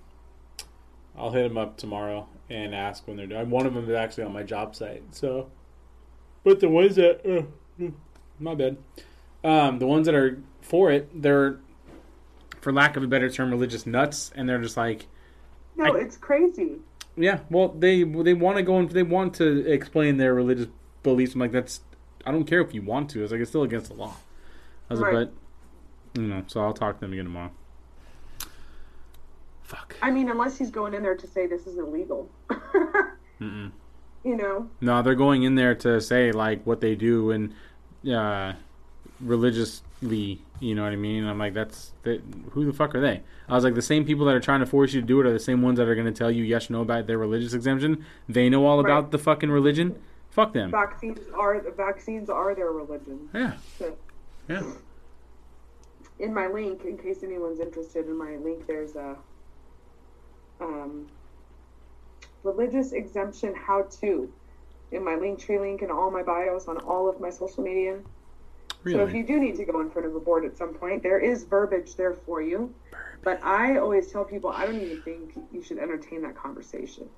I'll hit them up tomorrow and ask when they're doing. One of them is actually on my job site. So, but the ones that, uh, uh, my bad. Um, the ones that are for it, they're, for lack of a better term, religious nuts, and they're just like, No, I- it's crazy. yeah, well, they they want to go and they want to explain their religious beliefs. I'm like, that's I don't care if you want to. It's like it's still against the law. I was Right. like, but you know, so I'll talk to them again tomorrow. Fuck. I mean, unless he's going in there to say this is illegal. Mm-mm. you know? No, they're going in there to say like what they do and uh, religiously. You know what I mean? I'm like, that's that, who the fuck are they? I was like, the same people that are trying to force you to do it are the same ones that are going to tell you yes, no about their religious exemption. They know all about the fucking religion. Fuck them. Vaccines are vaccines are their religion. Yeah. So- Yeah. In my link, in case anyone's interested in my link, there's a um, religious exemption how to in my link tree link and all my bios on all of my social media. Really? So if you do need to go in front of a board at some point, there is verbiage there for you. But I always tell people I don't even think you should entertain that conversation.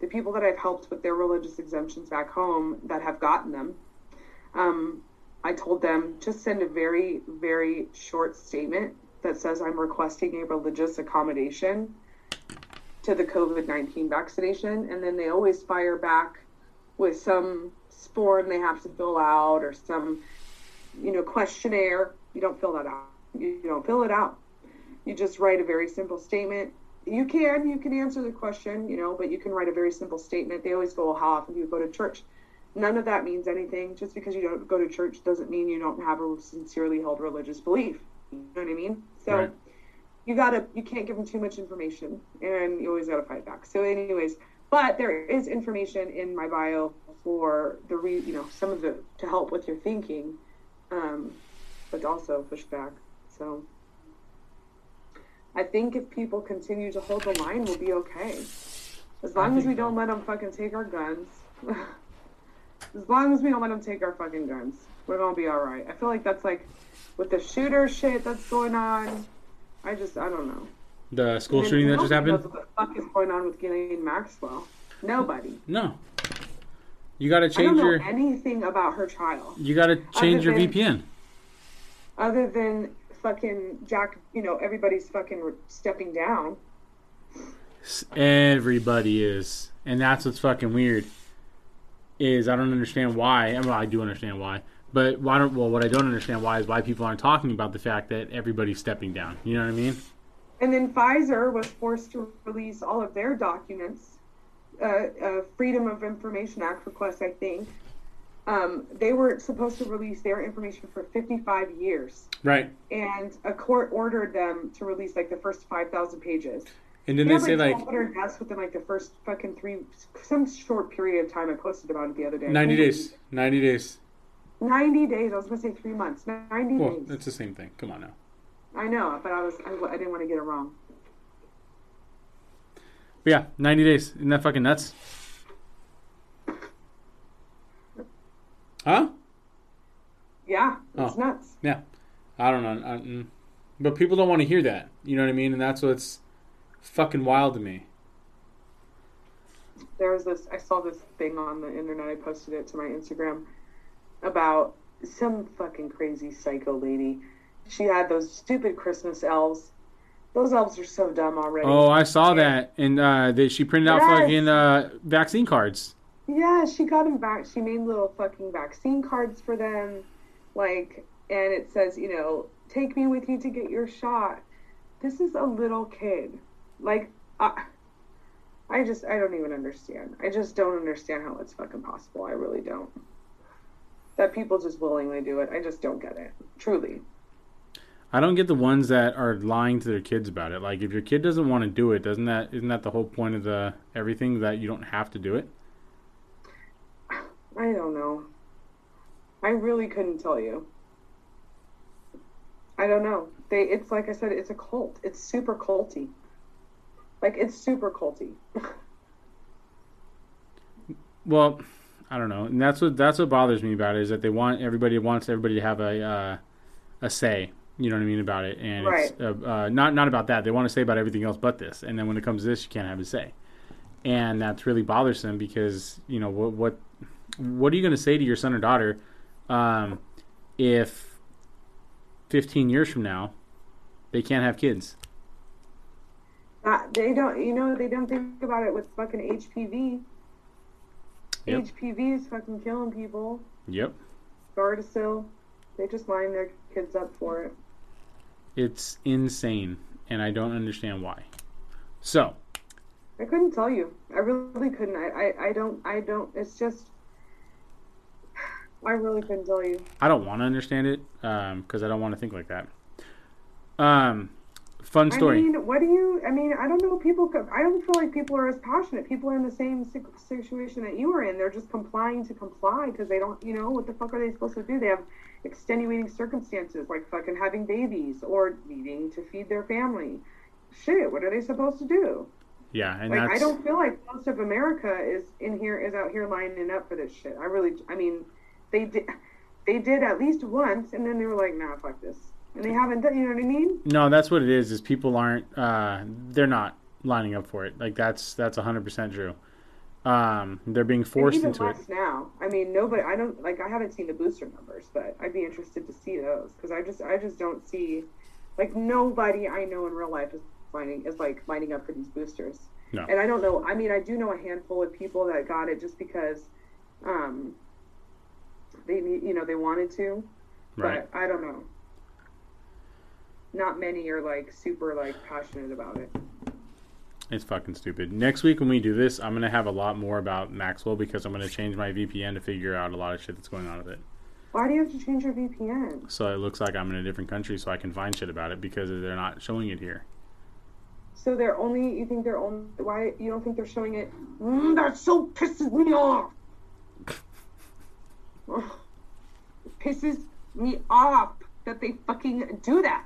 The people that I've helped with their religious exemptions back home that have gotten them, um, I told them just send a very, very short statement that says I'm requesting a religious accommodation to the COVID 19 vaccination. And then they always fire back with some form they have to fill out or some, you know, questionnaire. You don't fill that out. You, don't fill it out. You just write a very simple statement. You can you can answer the question, you know, but you can write a very simple statement. They always go, well, "How often do you go to church?" None of that means anything. Just because you don't go to church doesn't mean you don't have a sincerely held religious belief. You know what I mean? So Right. you gotta you can't give them too much information, and you always gotta fight back. So, anyways, but there is information in my bio for the re you know some of the to help with your thinking, um, but also push back. So. I think if people continue to hold the line, we'll be okay. As long as we don't let them fucking take our guns. as long as we don't let them take our fucking guns, we're gonna be all right. I feel like that's like with the shooter shit that's going on. I just I don't know. The school shooting that just happened. What the fuck is going on with Ghislaine Maxwell? Nobody. No. You got to I don't change know your. anything about her trial You got to change your than- VPN. other than fucking Jack. You know everybody's fucking stepping down. Everybody is, and that's what's fucking weird. Is I don't understand why. Well, I do understand why, but why don't? Well, what I don't understand why is why people aren't talking about the fact that everybody's stepping down. You know what I mean? And then Pfizer was forced to release all of their documents, uh, uh, Freedom of Information Act request, I think. Um, they were supposed to release their information for 55 years, Right. and a court ordered them to release like the first 5,000 pages. And then They they say like like 1,200 deaths within like the first fucking three, some short period of time. I posted about it the other day. 90 days. 90 days. 90 days. I was going to say three months. 90 Well, days. it's the same thing. Come on now. I know, but I was I, I didn't want to get it wrong. But yeah, 90 days. Isn't that fucking nuts? Huh? Yeah, it's Oh. nuts. Yeah. I don't know. I, mm. but people don't want to hear that. You know what I mean? And that's what's fucking wild to me. there was this I saw this thing on the internet, I posted it to my Instagram about some fucking crazy psycho lady. She had those stupid Christmas elves. Those elves are so dumb already. Oh, I saw that. And uh, that she printed out Yes. fucking uh, vaccine cards. Yeah, she got them back. She made little fucking vaccine cards for them. Like, and it says, you know, take me with you to get your shot. This is a little kid. Like, I, I just, I don't even understand. I just don't understand how it's fucking possible. I really don't. That people just willingly do it. I just don't get it. Truly. I don't get the ones that are lying to their kids about it. Like if your kid doesn't want to do it, doesn't that isn't that the whole point of the everything that you don't have to do it? I don't know. I really couldn't tell you. I don't know. They it's like I said, it's a cult. It's super culty. Like it's super culty. Well, I don't know, and that's what that's what bothers me about it is that they want everybody wants everybody to have a uh, a say. You know what I mean about it, and it's uh, uh, not not about that. They want to say about everything else but this, and then when it comes to this, you can't have a say, and that's really bothersome because you know what what what are you going to say to your son or daughter um, if 15 years from now they can't have kids? Uh, they don't you know, they don't think about it with fucking HPV. Yep. HPV is fucking killing people. Yep, Gardasil. They just line their kids up for it. it's insane, and I don't understand why. So. I couldn't tell you. I really couldn't. I, I, I don't I don't it's just I really couldn't tell you. I don't want to understand it because I don't want to think like that. Um, fun story. I mean, what do you? I mean, I don't know. People, I don't feel like people are as passionate. People are in the same situation that you are in. They're just complying to comply because they don't, you know, what the fuck are they supposed to do? They have extenuating circumstances like fucking having babies or needing to feed their family. Shit, what are they supposed to do? yeah, and Like, I don't feel like most of America is in here, is out here lining up for this shit. I really, I mean, they did, they did at least once, and then they were like, nah, fuck this. And they haven't done, you know what I mean? no. That's what it is. Is people aren't uh, they're not lining up for it. Like that's that's hundred percent true. Um, they're being forced into it. now. I mean, nobody. I don't like. I haven't seen the booster numbers, but I'd be interested to see those because I just, I just don't see, like nobody I know in real life is lining is like lining up for these boosters. No. And I don't know. I mean, I do know a handful of people that got it just because, um, they you know, they wanted to. Right. But I don't know. Not many are like super like passionate about it. It's fucking stupid. Next week when we do this, I'm gonna have a lot more about Maxwell because I'm gonna change my VPN to figure out a lot of shit that's going on with it. Why do you have to change your VPN? So it looks like I'm in a different country, so I can find shit about it because they're not showing it here. So they're only you think they're only why you don't think they're showing it? Mm, that so pisses me off. Pisses me off that they fucking do that.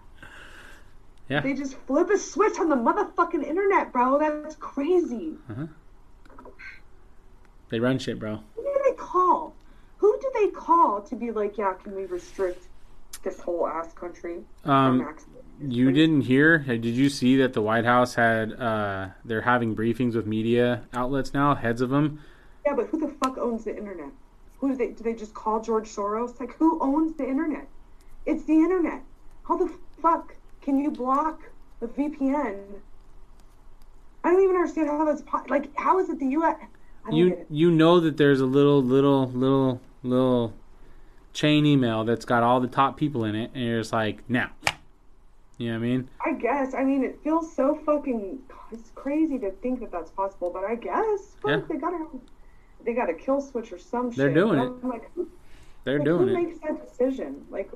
Yeah. They just flip a switch on the motherfucking internet, bro. That's crazy. They run shit, bro. Who do they call? Who do they call to be like, yeah, can we restrict this whole ass country? Um. You didn't hear? Did you see that the White House had? uh They're having briefings with media outlets now, heads of them. Yeah, but who the fuck owns the internet? Who do they do they just call George Soros? Like who owns the internet? It's the internet. How the fuck can you block the VPN? I don't even understand how that's po- like. How is it the U.S.? I don't get You you know that there's a little little little little chain email that's got all the top people in it, and you're just like, now. You know what I mean? I guess. I mean, it feels so fucking. It's crazy to think that that's possible, but I guess. Fuck, Yeah. they gotta. They got a kill switch or some shit. They're shit. doing it. Like, who, They're like, doing who it. makes that decision? Like,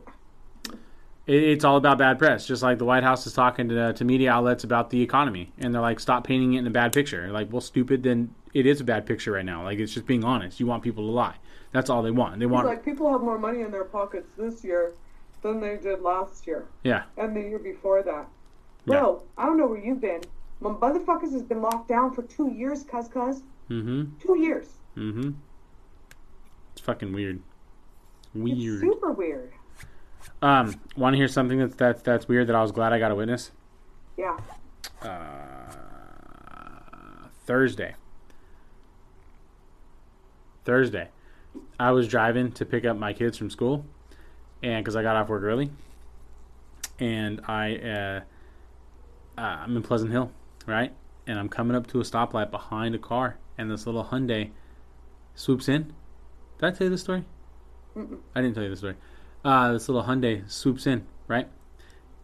it. It's all about bad press. Just like the White House is talking to to media outlets about the economy, and they're like, stop painting it in a bad picture. Like, well, stupid. Then it is a bad picture right now. Like, it's just being honest. You want people to lie. That's all they want. They want. like people have more money in their pockets this year than they did last year yeah. and the year before that. Yeah. Bro, I don't know where you've been. My motherfuckers has been locked down for two years, cuz cuz. Mm-hmm. Two years. Mm-hmm. It's fucking weird. Weird. It's Weird. super weird. Um, want to hear something that's that's that's weird that I was glad I got to witness? Yeah. Uh, Thursday. Thursday, I was driving to pick up my kids from school, and because I got off work early, and I uh, uh, I'm in Pleasant Hill, right, and I'm coming up to a stoplight behind a car, and this little Hyundai swoops in. Did I tell you this story? Mm-mm. I didn't tell you the story. Uh, this little Hyundai swoops in, right,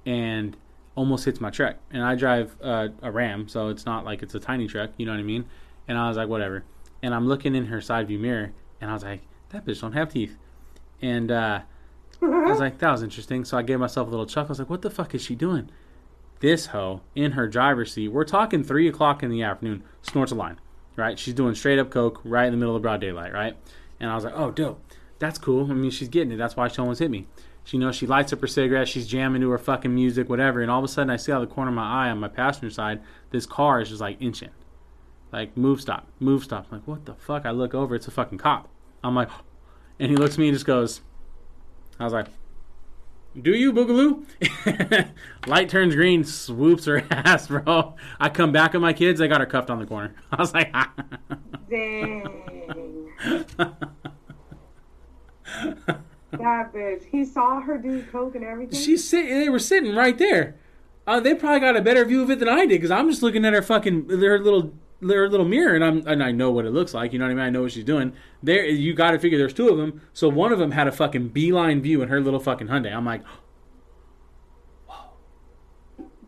and almost hits my truck. And I drive uh, a Ram, so it's not like it's a tiny truck. You know what I mean? And I was like, whatever. And I'm looking in her side view mirror, and I was like, that bitch don't have teeth. And uh, I was like, that was interesting. So I gave myself a little chuckle. I was like, what the fuck is she doing? This hoe in her driver's seat. We're talking three o'clock in the afternoon. Snorts a line, right? She's doing straight up coke right in the middle of broad daylight, right? And I was like, oh, dope. That's cool. I mean, she's getting it. That's why she almost hit me. She knows she lights up her cigarette. She's jamming to her fucking music, whatever. And all of a sudden, I see out of the corner of my eye on my passenger side, this car is just like inching, like move stop, move stop. I'm like, what the fuck? I look over, it's a fucking cop. I'm like, and he looks at me and just goes, I was like, do you boogaloo? Light turns green, swoops her ass, bro. I come back with my kids. They got her cuffed on the corner. I was like, Dang. That bitch. He saw her do coke and everything. she's sitting. They were sitting right there. Uh, they probably got a better view of it than I did because I'm just looking at her fucking her little their little mirror and I'm and I know what it looks like. You know what I mean? I know what she's doing. There, you got to figure there's two of them. So one of them had a fucking beeline view in her little fucking Hyundai. I'm like,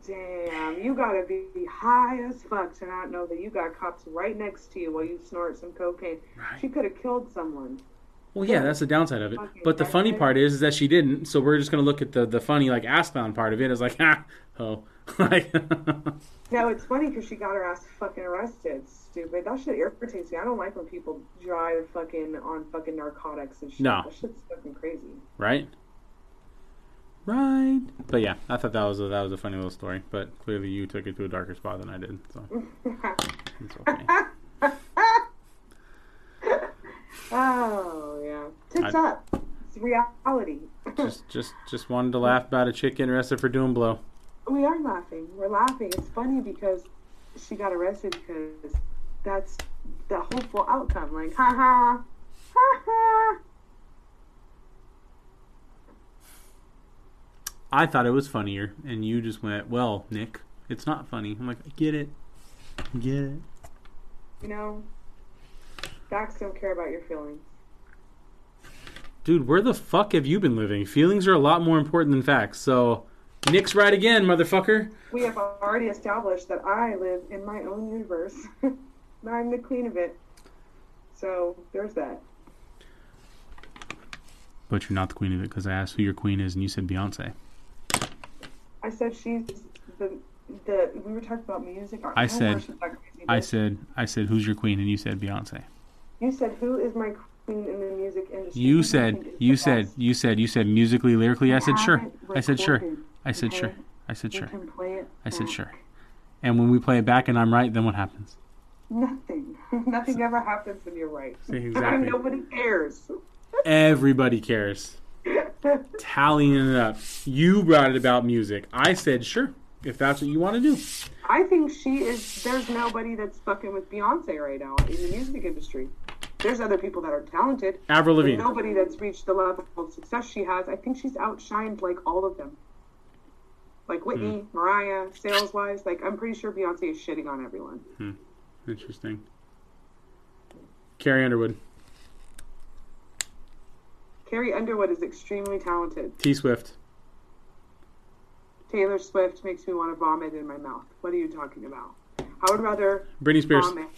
Damn, you gotta be high as fuck to not know that you got cops right next to you while you snort some cocaine. Right. She could have killed someone. Well, yeah, that's the downside of it. But the funny part is, is that she didn't. So we're just gonna look at the the funny like ass bound part of it. It's like, ah, oh, like. No, it's funny because she got her ass fucking arrested. Stupid. That shit irritates me. I don't like when people drive fucking on fucking narcotics and shit. No. That shit's fucking crazy. right? Right. But yeah, I thought that was a, that was a funny little story. But clearly, you took it to a darker spot than I did. So it's okay. Oh yeah. Tits I- up. It's reality. just just just wanted to laugh about a chick arrested for doing blow. we are laughing. We're laughing. It's funny because she got arrested because that's the hopeful outcome. Like, ha ha, ha ha. I thought it was funnier, and you just went, "Well, Nick, it's not funny." I'm like, I get it, I get it. You know, facts don't care about your feelings. Dude, where the fuck have you been living? Feelings are a lot more important than facts. So, Nick's right again, motherfucker. We have already established that I live in my own universe. I'm the queen of it. So there's that. But you're not the queen of it because I asked who your queen is and you said Beyonce. I said she's the the. We were talking about music. I know said- where she's not crazy, I said I said who's your queen and you said Beyonce. You said who is my queen in the music industry? You said you said you said you said musically lyrically. I said sure. I said sure. I said sure. I said sure. can play it I said sure. And when we play it back and I'm right, then what happens? Nothing. Nothing ever happens when you're right. See, exactly. Nobody cares. Everybody cares. Tallying it up. You brought it about music. I said sure. If that's what you want to do. I think she is. There's nobody that's fucking with Beyonce right now in the music industry. There's other people that are talented. Avril Lavigne. nobody that's reached the level of success she has. I think she's outshined like all of them. Like Whitney, Hmm. Mariah, sales wise, like I'm pretty sure Beyonce is shitting on everyone. Hmm. Interesting. Carrie Underwood. Carrie Underwood is extremely talented. T Swift. Taylor Swift makes me want to vomit in my mouth. What are you talking about? I would rather Britney Spears. vomit.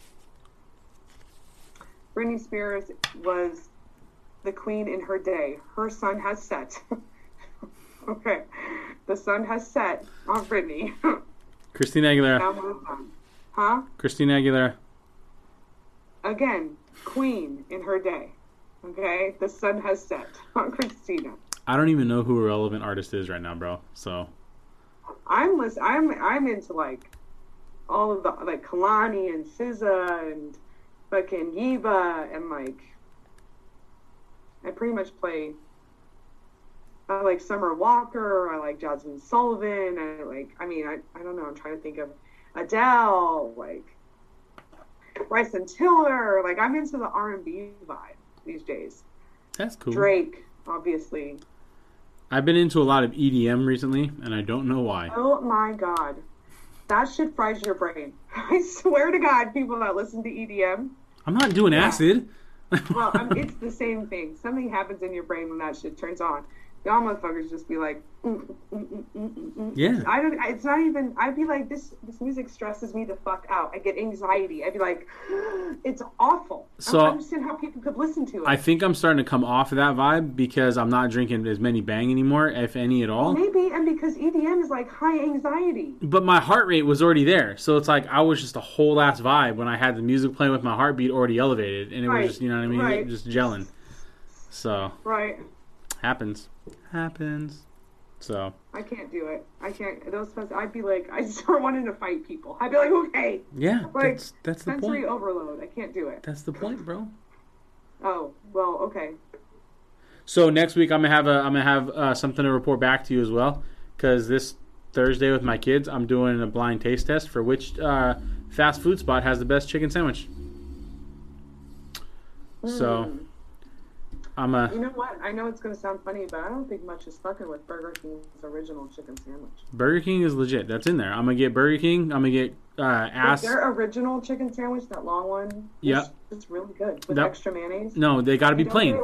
Britney Spears was the queen in her day. Her sun has set. okay. The sun has set on Britney. Christina Aguilera. now move on. Huh? Christina Aguilera. Again, queen in her day. Okay? The sun has set on Christina. I don't even know who a relevant artist is right now, bro. So I'm listen, I'm I'm into like all of the like Kehlani and SZA and fucking Yiva and like I pretty much play I like Summer Walker, I like Jazmine Sullivan, I like I mean I, I don't know, I'm trying to think of Adele, like Bryson Tiller, like I'm into the R and B vibe these days. that's cool. Drake, obviously. I've been into a lot of EDM recently, and I don't know why. Oh my god. That shit fries your brain. I swear to God, people that listen to EDM, I'm not doing acid. well, I mean, it's the same thing. Something happens in your brain when that shit turns on. Y'all motherfuckers just be like, mm, mm, mm, mm, mm, mm. Yeah. I don't. It's not even. I'd be like, this. This music stresses me the fuck out. I get anxiety. I'd be like, it's awful. So- I don't understand how people could listen to it. I think I'm starting to come off of that vibe because I'm not drinking as many bang anymore, if any at all. Maybe, and because EDM is like high anxiety. But my heart rate was already there, so it's like I was just a whole ass vibe when I had the music playing with my heartbeat already elevated, and it Right, was just you know what I mean, right. just gelling. So Right. Happens, happens. So I can't do it. I can't. Those. fest- I'd be like, I just start wanting to fight people. I'd be like, okay, yeah, Like, that's that's the sensory point. overload. I can't do it. That's the point, bro. Oh, well, okay. So next week I'm gonna have a I'm gonna have uh, something to report back to you as well, because this Thursday with my kids I'm doing a blind taste test for which uh, fast food spot has the best chicken sandwich. So I'm a You know what? I know it's going to sound funny, but I don't think much is fucking with Burger King's original chicken sandwich. Burger King is legit. That's in there. I'm gonna get Burger King. I'm gonna get uh, ass. Their original chicken sandwich, that long one, Yeah. it's really good with That- extra mayonnaise. No, they got to be plain.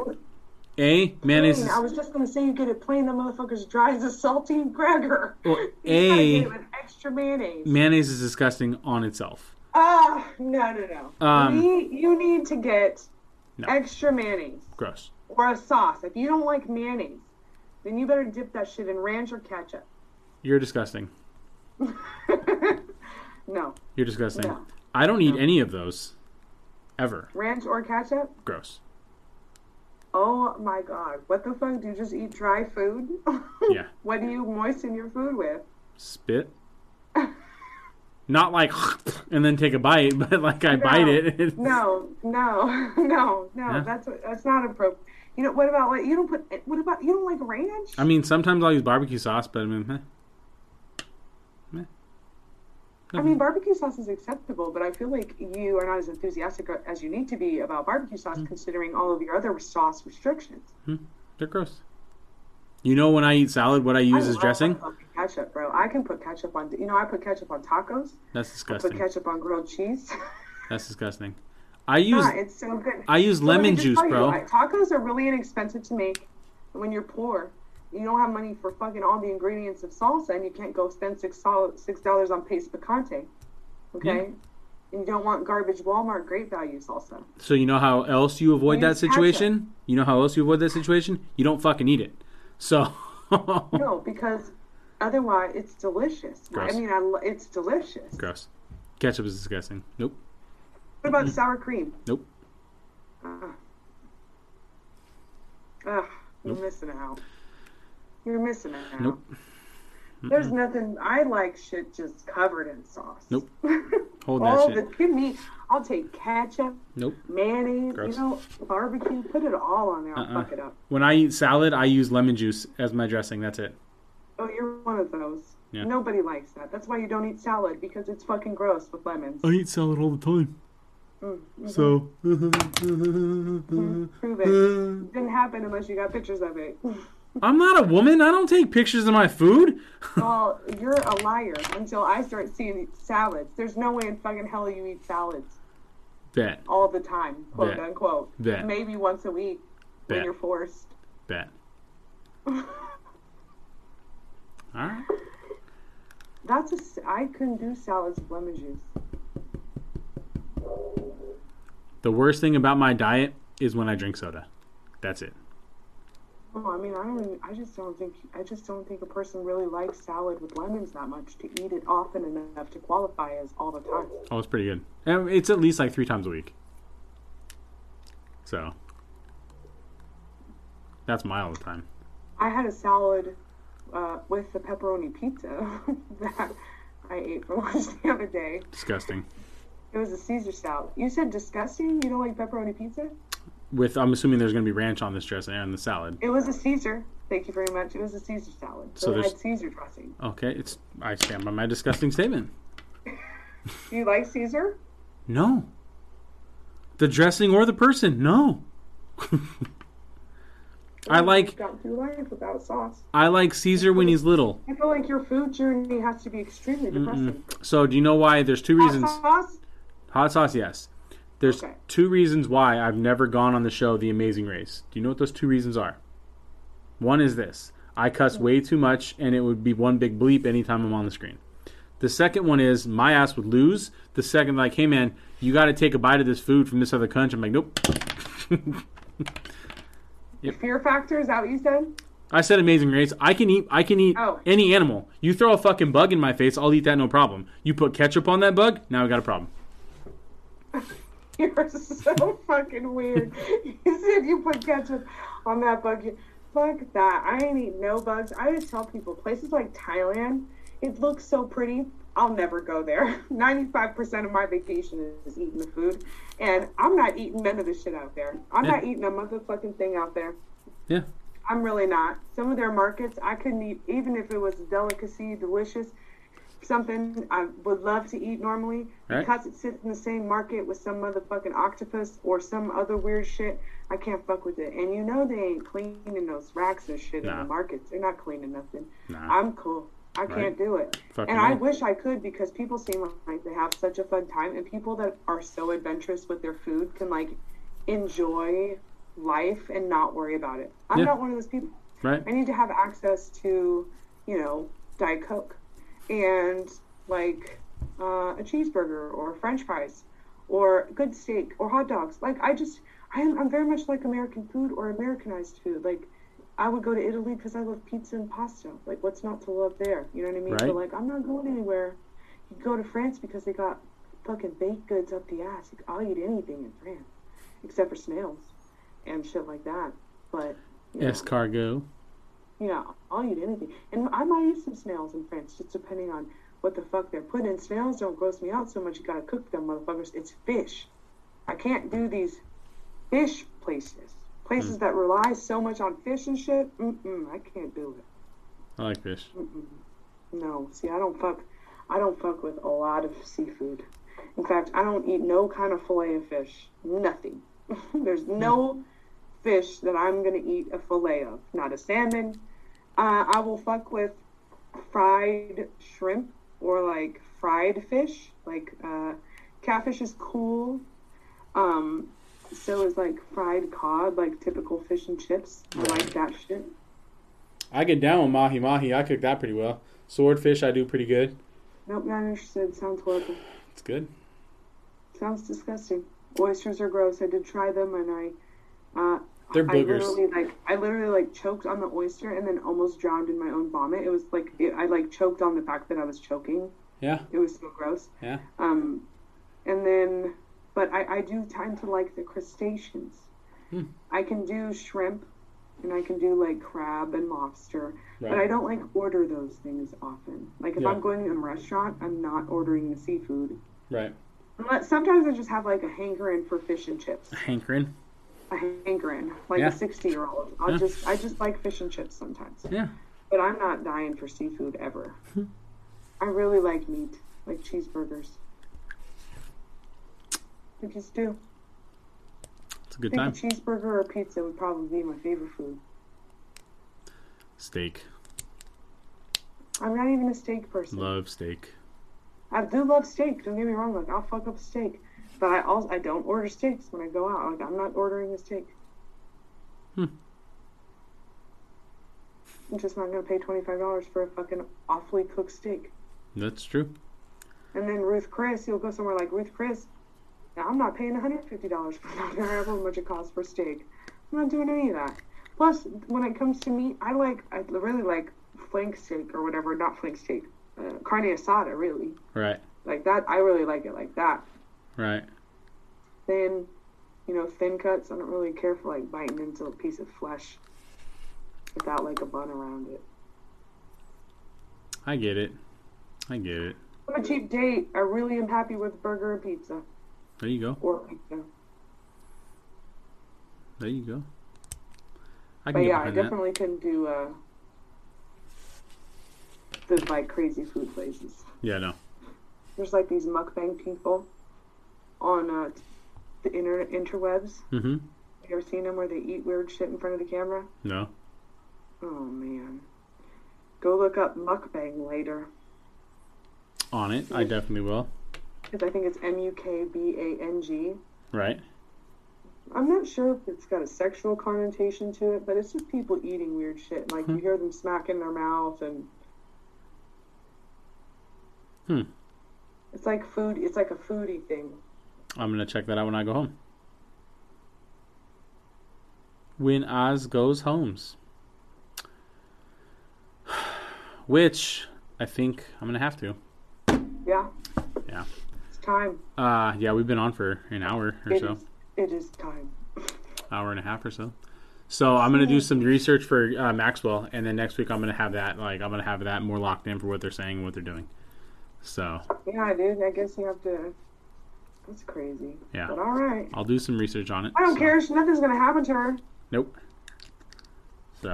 A mayonnaise. plain. Is, I was just going to say you get it plain. The motherfucker's dry as a saltine cracker. Well, A- get it with extra mayonnaise. mayonnaise is disgusting on itself. Ah, no, no, no. Um, you, need, you need to get No. extra mayonnaise Gross. Or a sauce. If you don't like mayonnaise, then you better dip that shit in ranch or ketchup. You're disgusting. no, You're disgusting. No. I don't eat No. any of those. Ever. ranch or ketchup. Gross. Oh my god, what the fuck? Do you just eat dry food? Yeah. what do you moisten your food with? Spit. Not like and then take a bite, but like I bite it. It's- No, no, no, no. Yeah. That's that's not appropriate. You know what about like you don't put what about you don't like ranch? I mean, sometimes I'll use barbecue sauce, but I mean, eh. I mean, barbecue sauce is acceptable, but I feel like you are not as enthusiastic as you need to be about barbecue sauce, Hmm. considering all of your other sauce restrictions. they're gross. You know when I eat salad, what I use I love dressing? ketchup, bro. I can put ketchup on. You know, I put ketchup on tacos. That's disgusting. I put ketchup on grilled cheese. That's disgusting. I use Ah, it's so good. I use So lemon juice, tell you, bro. Tacos are really inexpensive to make when you're poor. you don't have money for fucking all the ingredients of salsa, and you can't go spend six six dollars on Pace Picante, okay? And you don't want garbage Walmart great value salsa. So you know how else you avoid that Use ketchup. situation? You know how else you avoid that situation? You don't fucking eat it. So No, because otherwise it's delicious. Gross. I mean, I, it's delicious. gross. Ketchup is disgusting. Nope. What about mm. sour cream? Nope. Ugh. Ugh, you're missing out. You're missing out. Nope. There's nothing. I like shit just covered in sauce. Nope. Hold that shit. the give me. I'll take ketchup, Nope. mayonnaise, Gross. you know, barbecue. Put it all on there. I'll Uh-uh. fuck it up. When I eat salad, I use lemon juice as my dressing. That's it. Oh, you're one of those. Yeah. Nobody likes that. That's why you don't eat salad because it's fucking gross with lemons. I eat salad all the time. Mm, mhm. So. Prove it. Didn't happen unless you got pictures of it. I'm not a woman. I don't take pictures of my food. well, you're a liar until I start seeing salads. There's no way in fucking hell you eat salads Bet. all the time, quote Bet. unquote. Bet. Maybe once a week Bet. when you're forced. Bet. All right. That's a. I couldn't do salads with lemon juice. The worst thing about my diet is when I drink soda. That's it. Oh, I mean, I don't. I just don't think. I just don't think a person really likes salad with lemons that much to eat it often enough to qualify as all the time. Oh, it's pretty good. And It's at least like three times a week. So. That's my all the time. I had a salad uh, with the pepperoni pizza that I ate for lunch the other day. Disgusting. It was a Caesar salad. You said disgusting. You don't like pepperoni pizza? With I'm assuming there's gonna be ranch on this dressing and the salad. It was a Caesar. Thank you very much. It was a Caesar salad. So So, it had Caesar dressing. Okay, it's I stand by my disgusting statement. Do you like Caesar? No. The dressing or the person? No. I like Got through life without sauce. I like Caesar when he's little. I feel like your food journey has to be extremely depressing. So do you know why? There's two reasons. Sauce? Hot sauce, yes. There's Okay. two reasons why I've never gone on the show The Amazing Race. Do you know what those two reasons are? One is this I cuss mm. way too much, and it would be one big bleep anytime I'm on the screen. The second one is my ass would lose. The second, like, hey man, you got to take a bite of this food from this other country. I'm like, nope. Fear factor, is that what you said? I said Amazing Race. I can eat. I can eat Oh. any animal. You throw a fucking bug in my face, I'll eat that no problem. You put ketchup on that bug, now we got a problem. You're so fucking weird. You said you put ketchup on that bug. Fuck that. I ain't eat no bugs. I just tell people places like Thailand, it looks so pretty. I'll never go there. 95% of my vacation is eating the food. And I'm not eating none of the shit out there. I'm Yeah. not eating a motherfucking thing out there. Yeah. I'm really not. Some of their markets, I couldn't eat, even if it was a delicacy, delicious, something I would love to eat normally. Right. Because it sits in the same market with some motherfucking octopus or some other weird shit, I can't fuck with it. And you know they ain't cleaning those racks and shit in the markets. They're not cleaning nothing. Nah. I'm cool. I Right. can't do it. Fucking And I right. wish I could because people seem like they have such a fun time, and people that are so adventurous with their food can like enjoy life and not worry about it. I'm Yeah. not one of those people. Right? I need to have access to, you know, Diet Coke and like uh, a cheeseburger or French fries or good steak or hot dogs. Like I just, I am, I'm very much like American food or Americanized food. Like I would go to Italy because I love pizza and pasta. Like what's not to love there? You know what I mean? Right. But like I'm not going anywhere. You go to France because they got fucking baked goods up the ass. I'll eat anything in France except for snails and shit like that. But you know. Yeah, I'll eat anything. And I might eat some snails in France, just depending on what the fuck they're putting in. Snails don't gross me out so much, you gotta cook them motherfuckers. It's fish. I can't do these fish places. Places mm. that rely so much on fish and shit. Mm-mm, I can't do it. I like fish. No, see, I don't fuck. I don't fuck with a lot of seafood. In fact, I don't eat no kind of fillet of fish. Nothing. There's no hmm. Fish that I'm gonna eat a fillet of. Not a salmon. Uh, I will fuck with fried shrimp or like fried fish. Like uh, catfish is cool. Um, so is like fried cod, like typical fish and chips. I like that shit. I get down with mahi mahi. I cook that pretty well. Swordfish, I do pretty good. Nope, not interested. Sounds horrible. It's good. Sounds disgusting. Oysters are gross. I did try them, and I, uh, They're boogers. I literally like, I literally like choked on the oyster and then almost drowned in my own vomit. It was like, it, I like choked on the fact that I was choking. Yeah, It was so gross. yeah. Um, and then, but I, I do tend to like the crustaceans. Hmm. I can do shrimp, and I can do like crab and lobster, but I don't like order those things often. Like if Yeah. I'm going to a restaurant, I'm not ordering the seafood. Right. Unless sometimes I just have like a hankering for fish and chips. A Hankering. A hankering, like Yeah. a sixty-year-old. I'll Yeah. just, I just like fish and chips sometimes. Yeah. But I'm not dying for seafood ever. I really like meat, like cheeseburgers. I just do. It's a good I time. a cheeseburger or pizza would probably be my favorite food. Steak. I'm not even a steak person. Love steak. I do love steak. Don't get me wrong. Like I'll fuck up steak, but I also I don't order steaks when I go out. Like I'm not ordering a steak. Hmm. I'm just not gonna pay twenty five dollars for a fucking awfully cooked steak. That's true. And then Ruth Chris, you'll go somewhere like Ruth Chris. Now I'm not paying one hundred fifty dollars for. However much it costs for steak. I'm not doing any of that. Plus, when it comes to meat, I like I really like flank steak or whatever. Not flank steak, uh, carne asada. Really Right. like that. I really like it like that. Right. thin, you know, thin cuts. I don't really care for like biting into a piece of flesh without like a bun around it. I get it. I get it. I'm a cheap date. I really am happy with burger and pizza There you go. or pizza. There you go. I But yeah, I that. definitely can do uh the like crazy food places. Yeah, no. There's like these mukbang people on uh, the internet interwebs. Mm-hmm. You ever seen them where they eat weird shit in front of the camera? No. Oh man. Go look up mukbang later. On it. I definitely will. Because I think it's M U K B A N G. Right. I'm not sure if it's got a sexual connotation to it, but it's just people eating weird shit. Like you hear them smacking their mouth and. Hmm. It's like food. It's like a foodie thing. I'm gonna check that out when I go home. When Oz goes homes. Which I think I'm gonna have to. Yeah. Yeah. It's time. Uh yeah, we've been on for an hour or It so. is- It is time. hour and a half or so. So I'm gonna do some research for uh, Maxwell, and then next week I'm gonna have that like I'm gonna have that more locked in for what they're saying and what they're doing. So Yeah, dude. I guess you have to. That's crazy. Yeah. But all right. I'll do some research on it. I don't So- care. Nothing's gonna happen to her. Nope. So,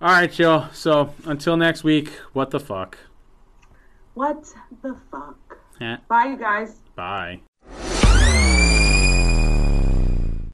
all right, y'all. So until next week, what the fuck? What the fuck? Eh, Bye, you guys. Bye.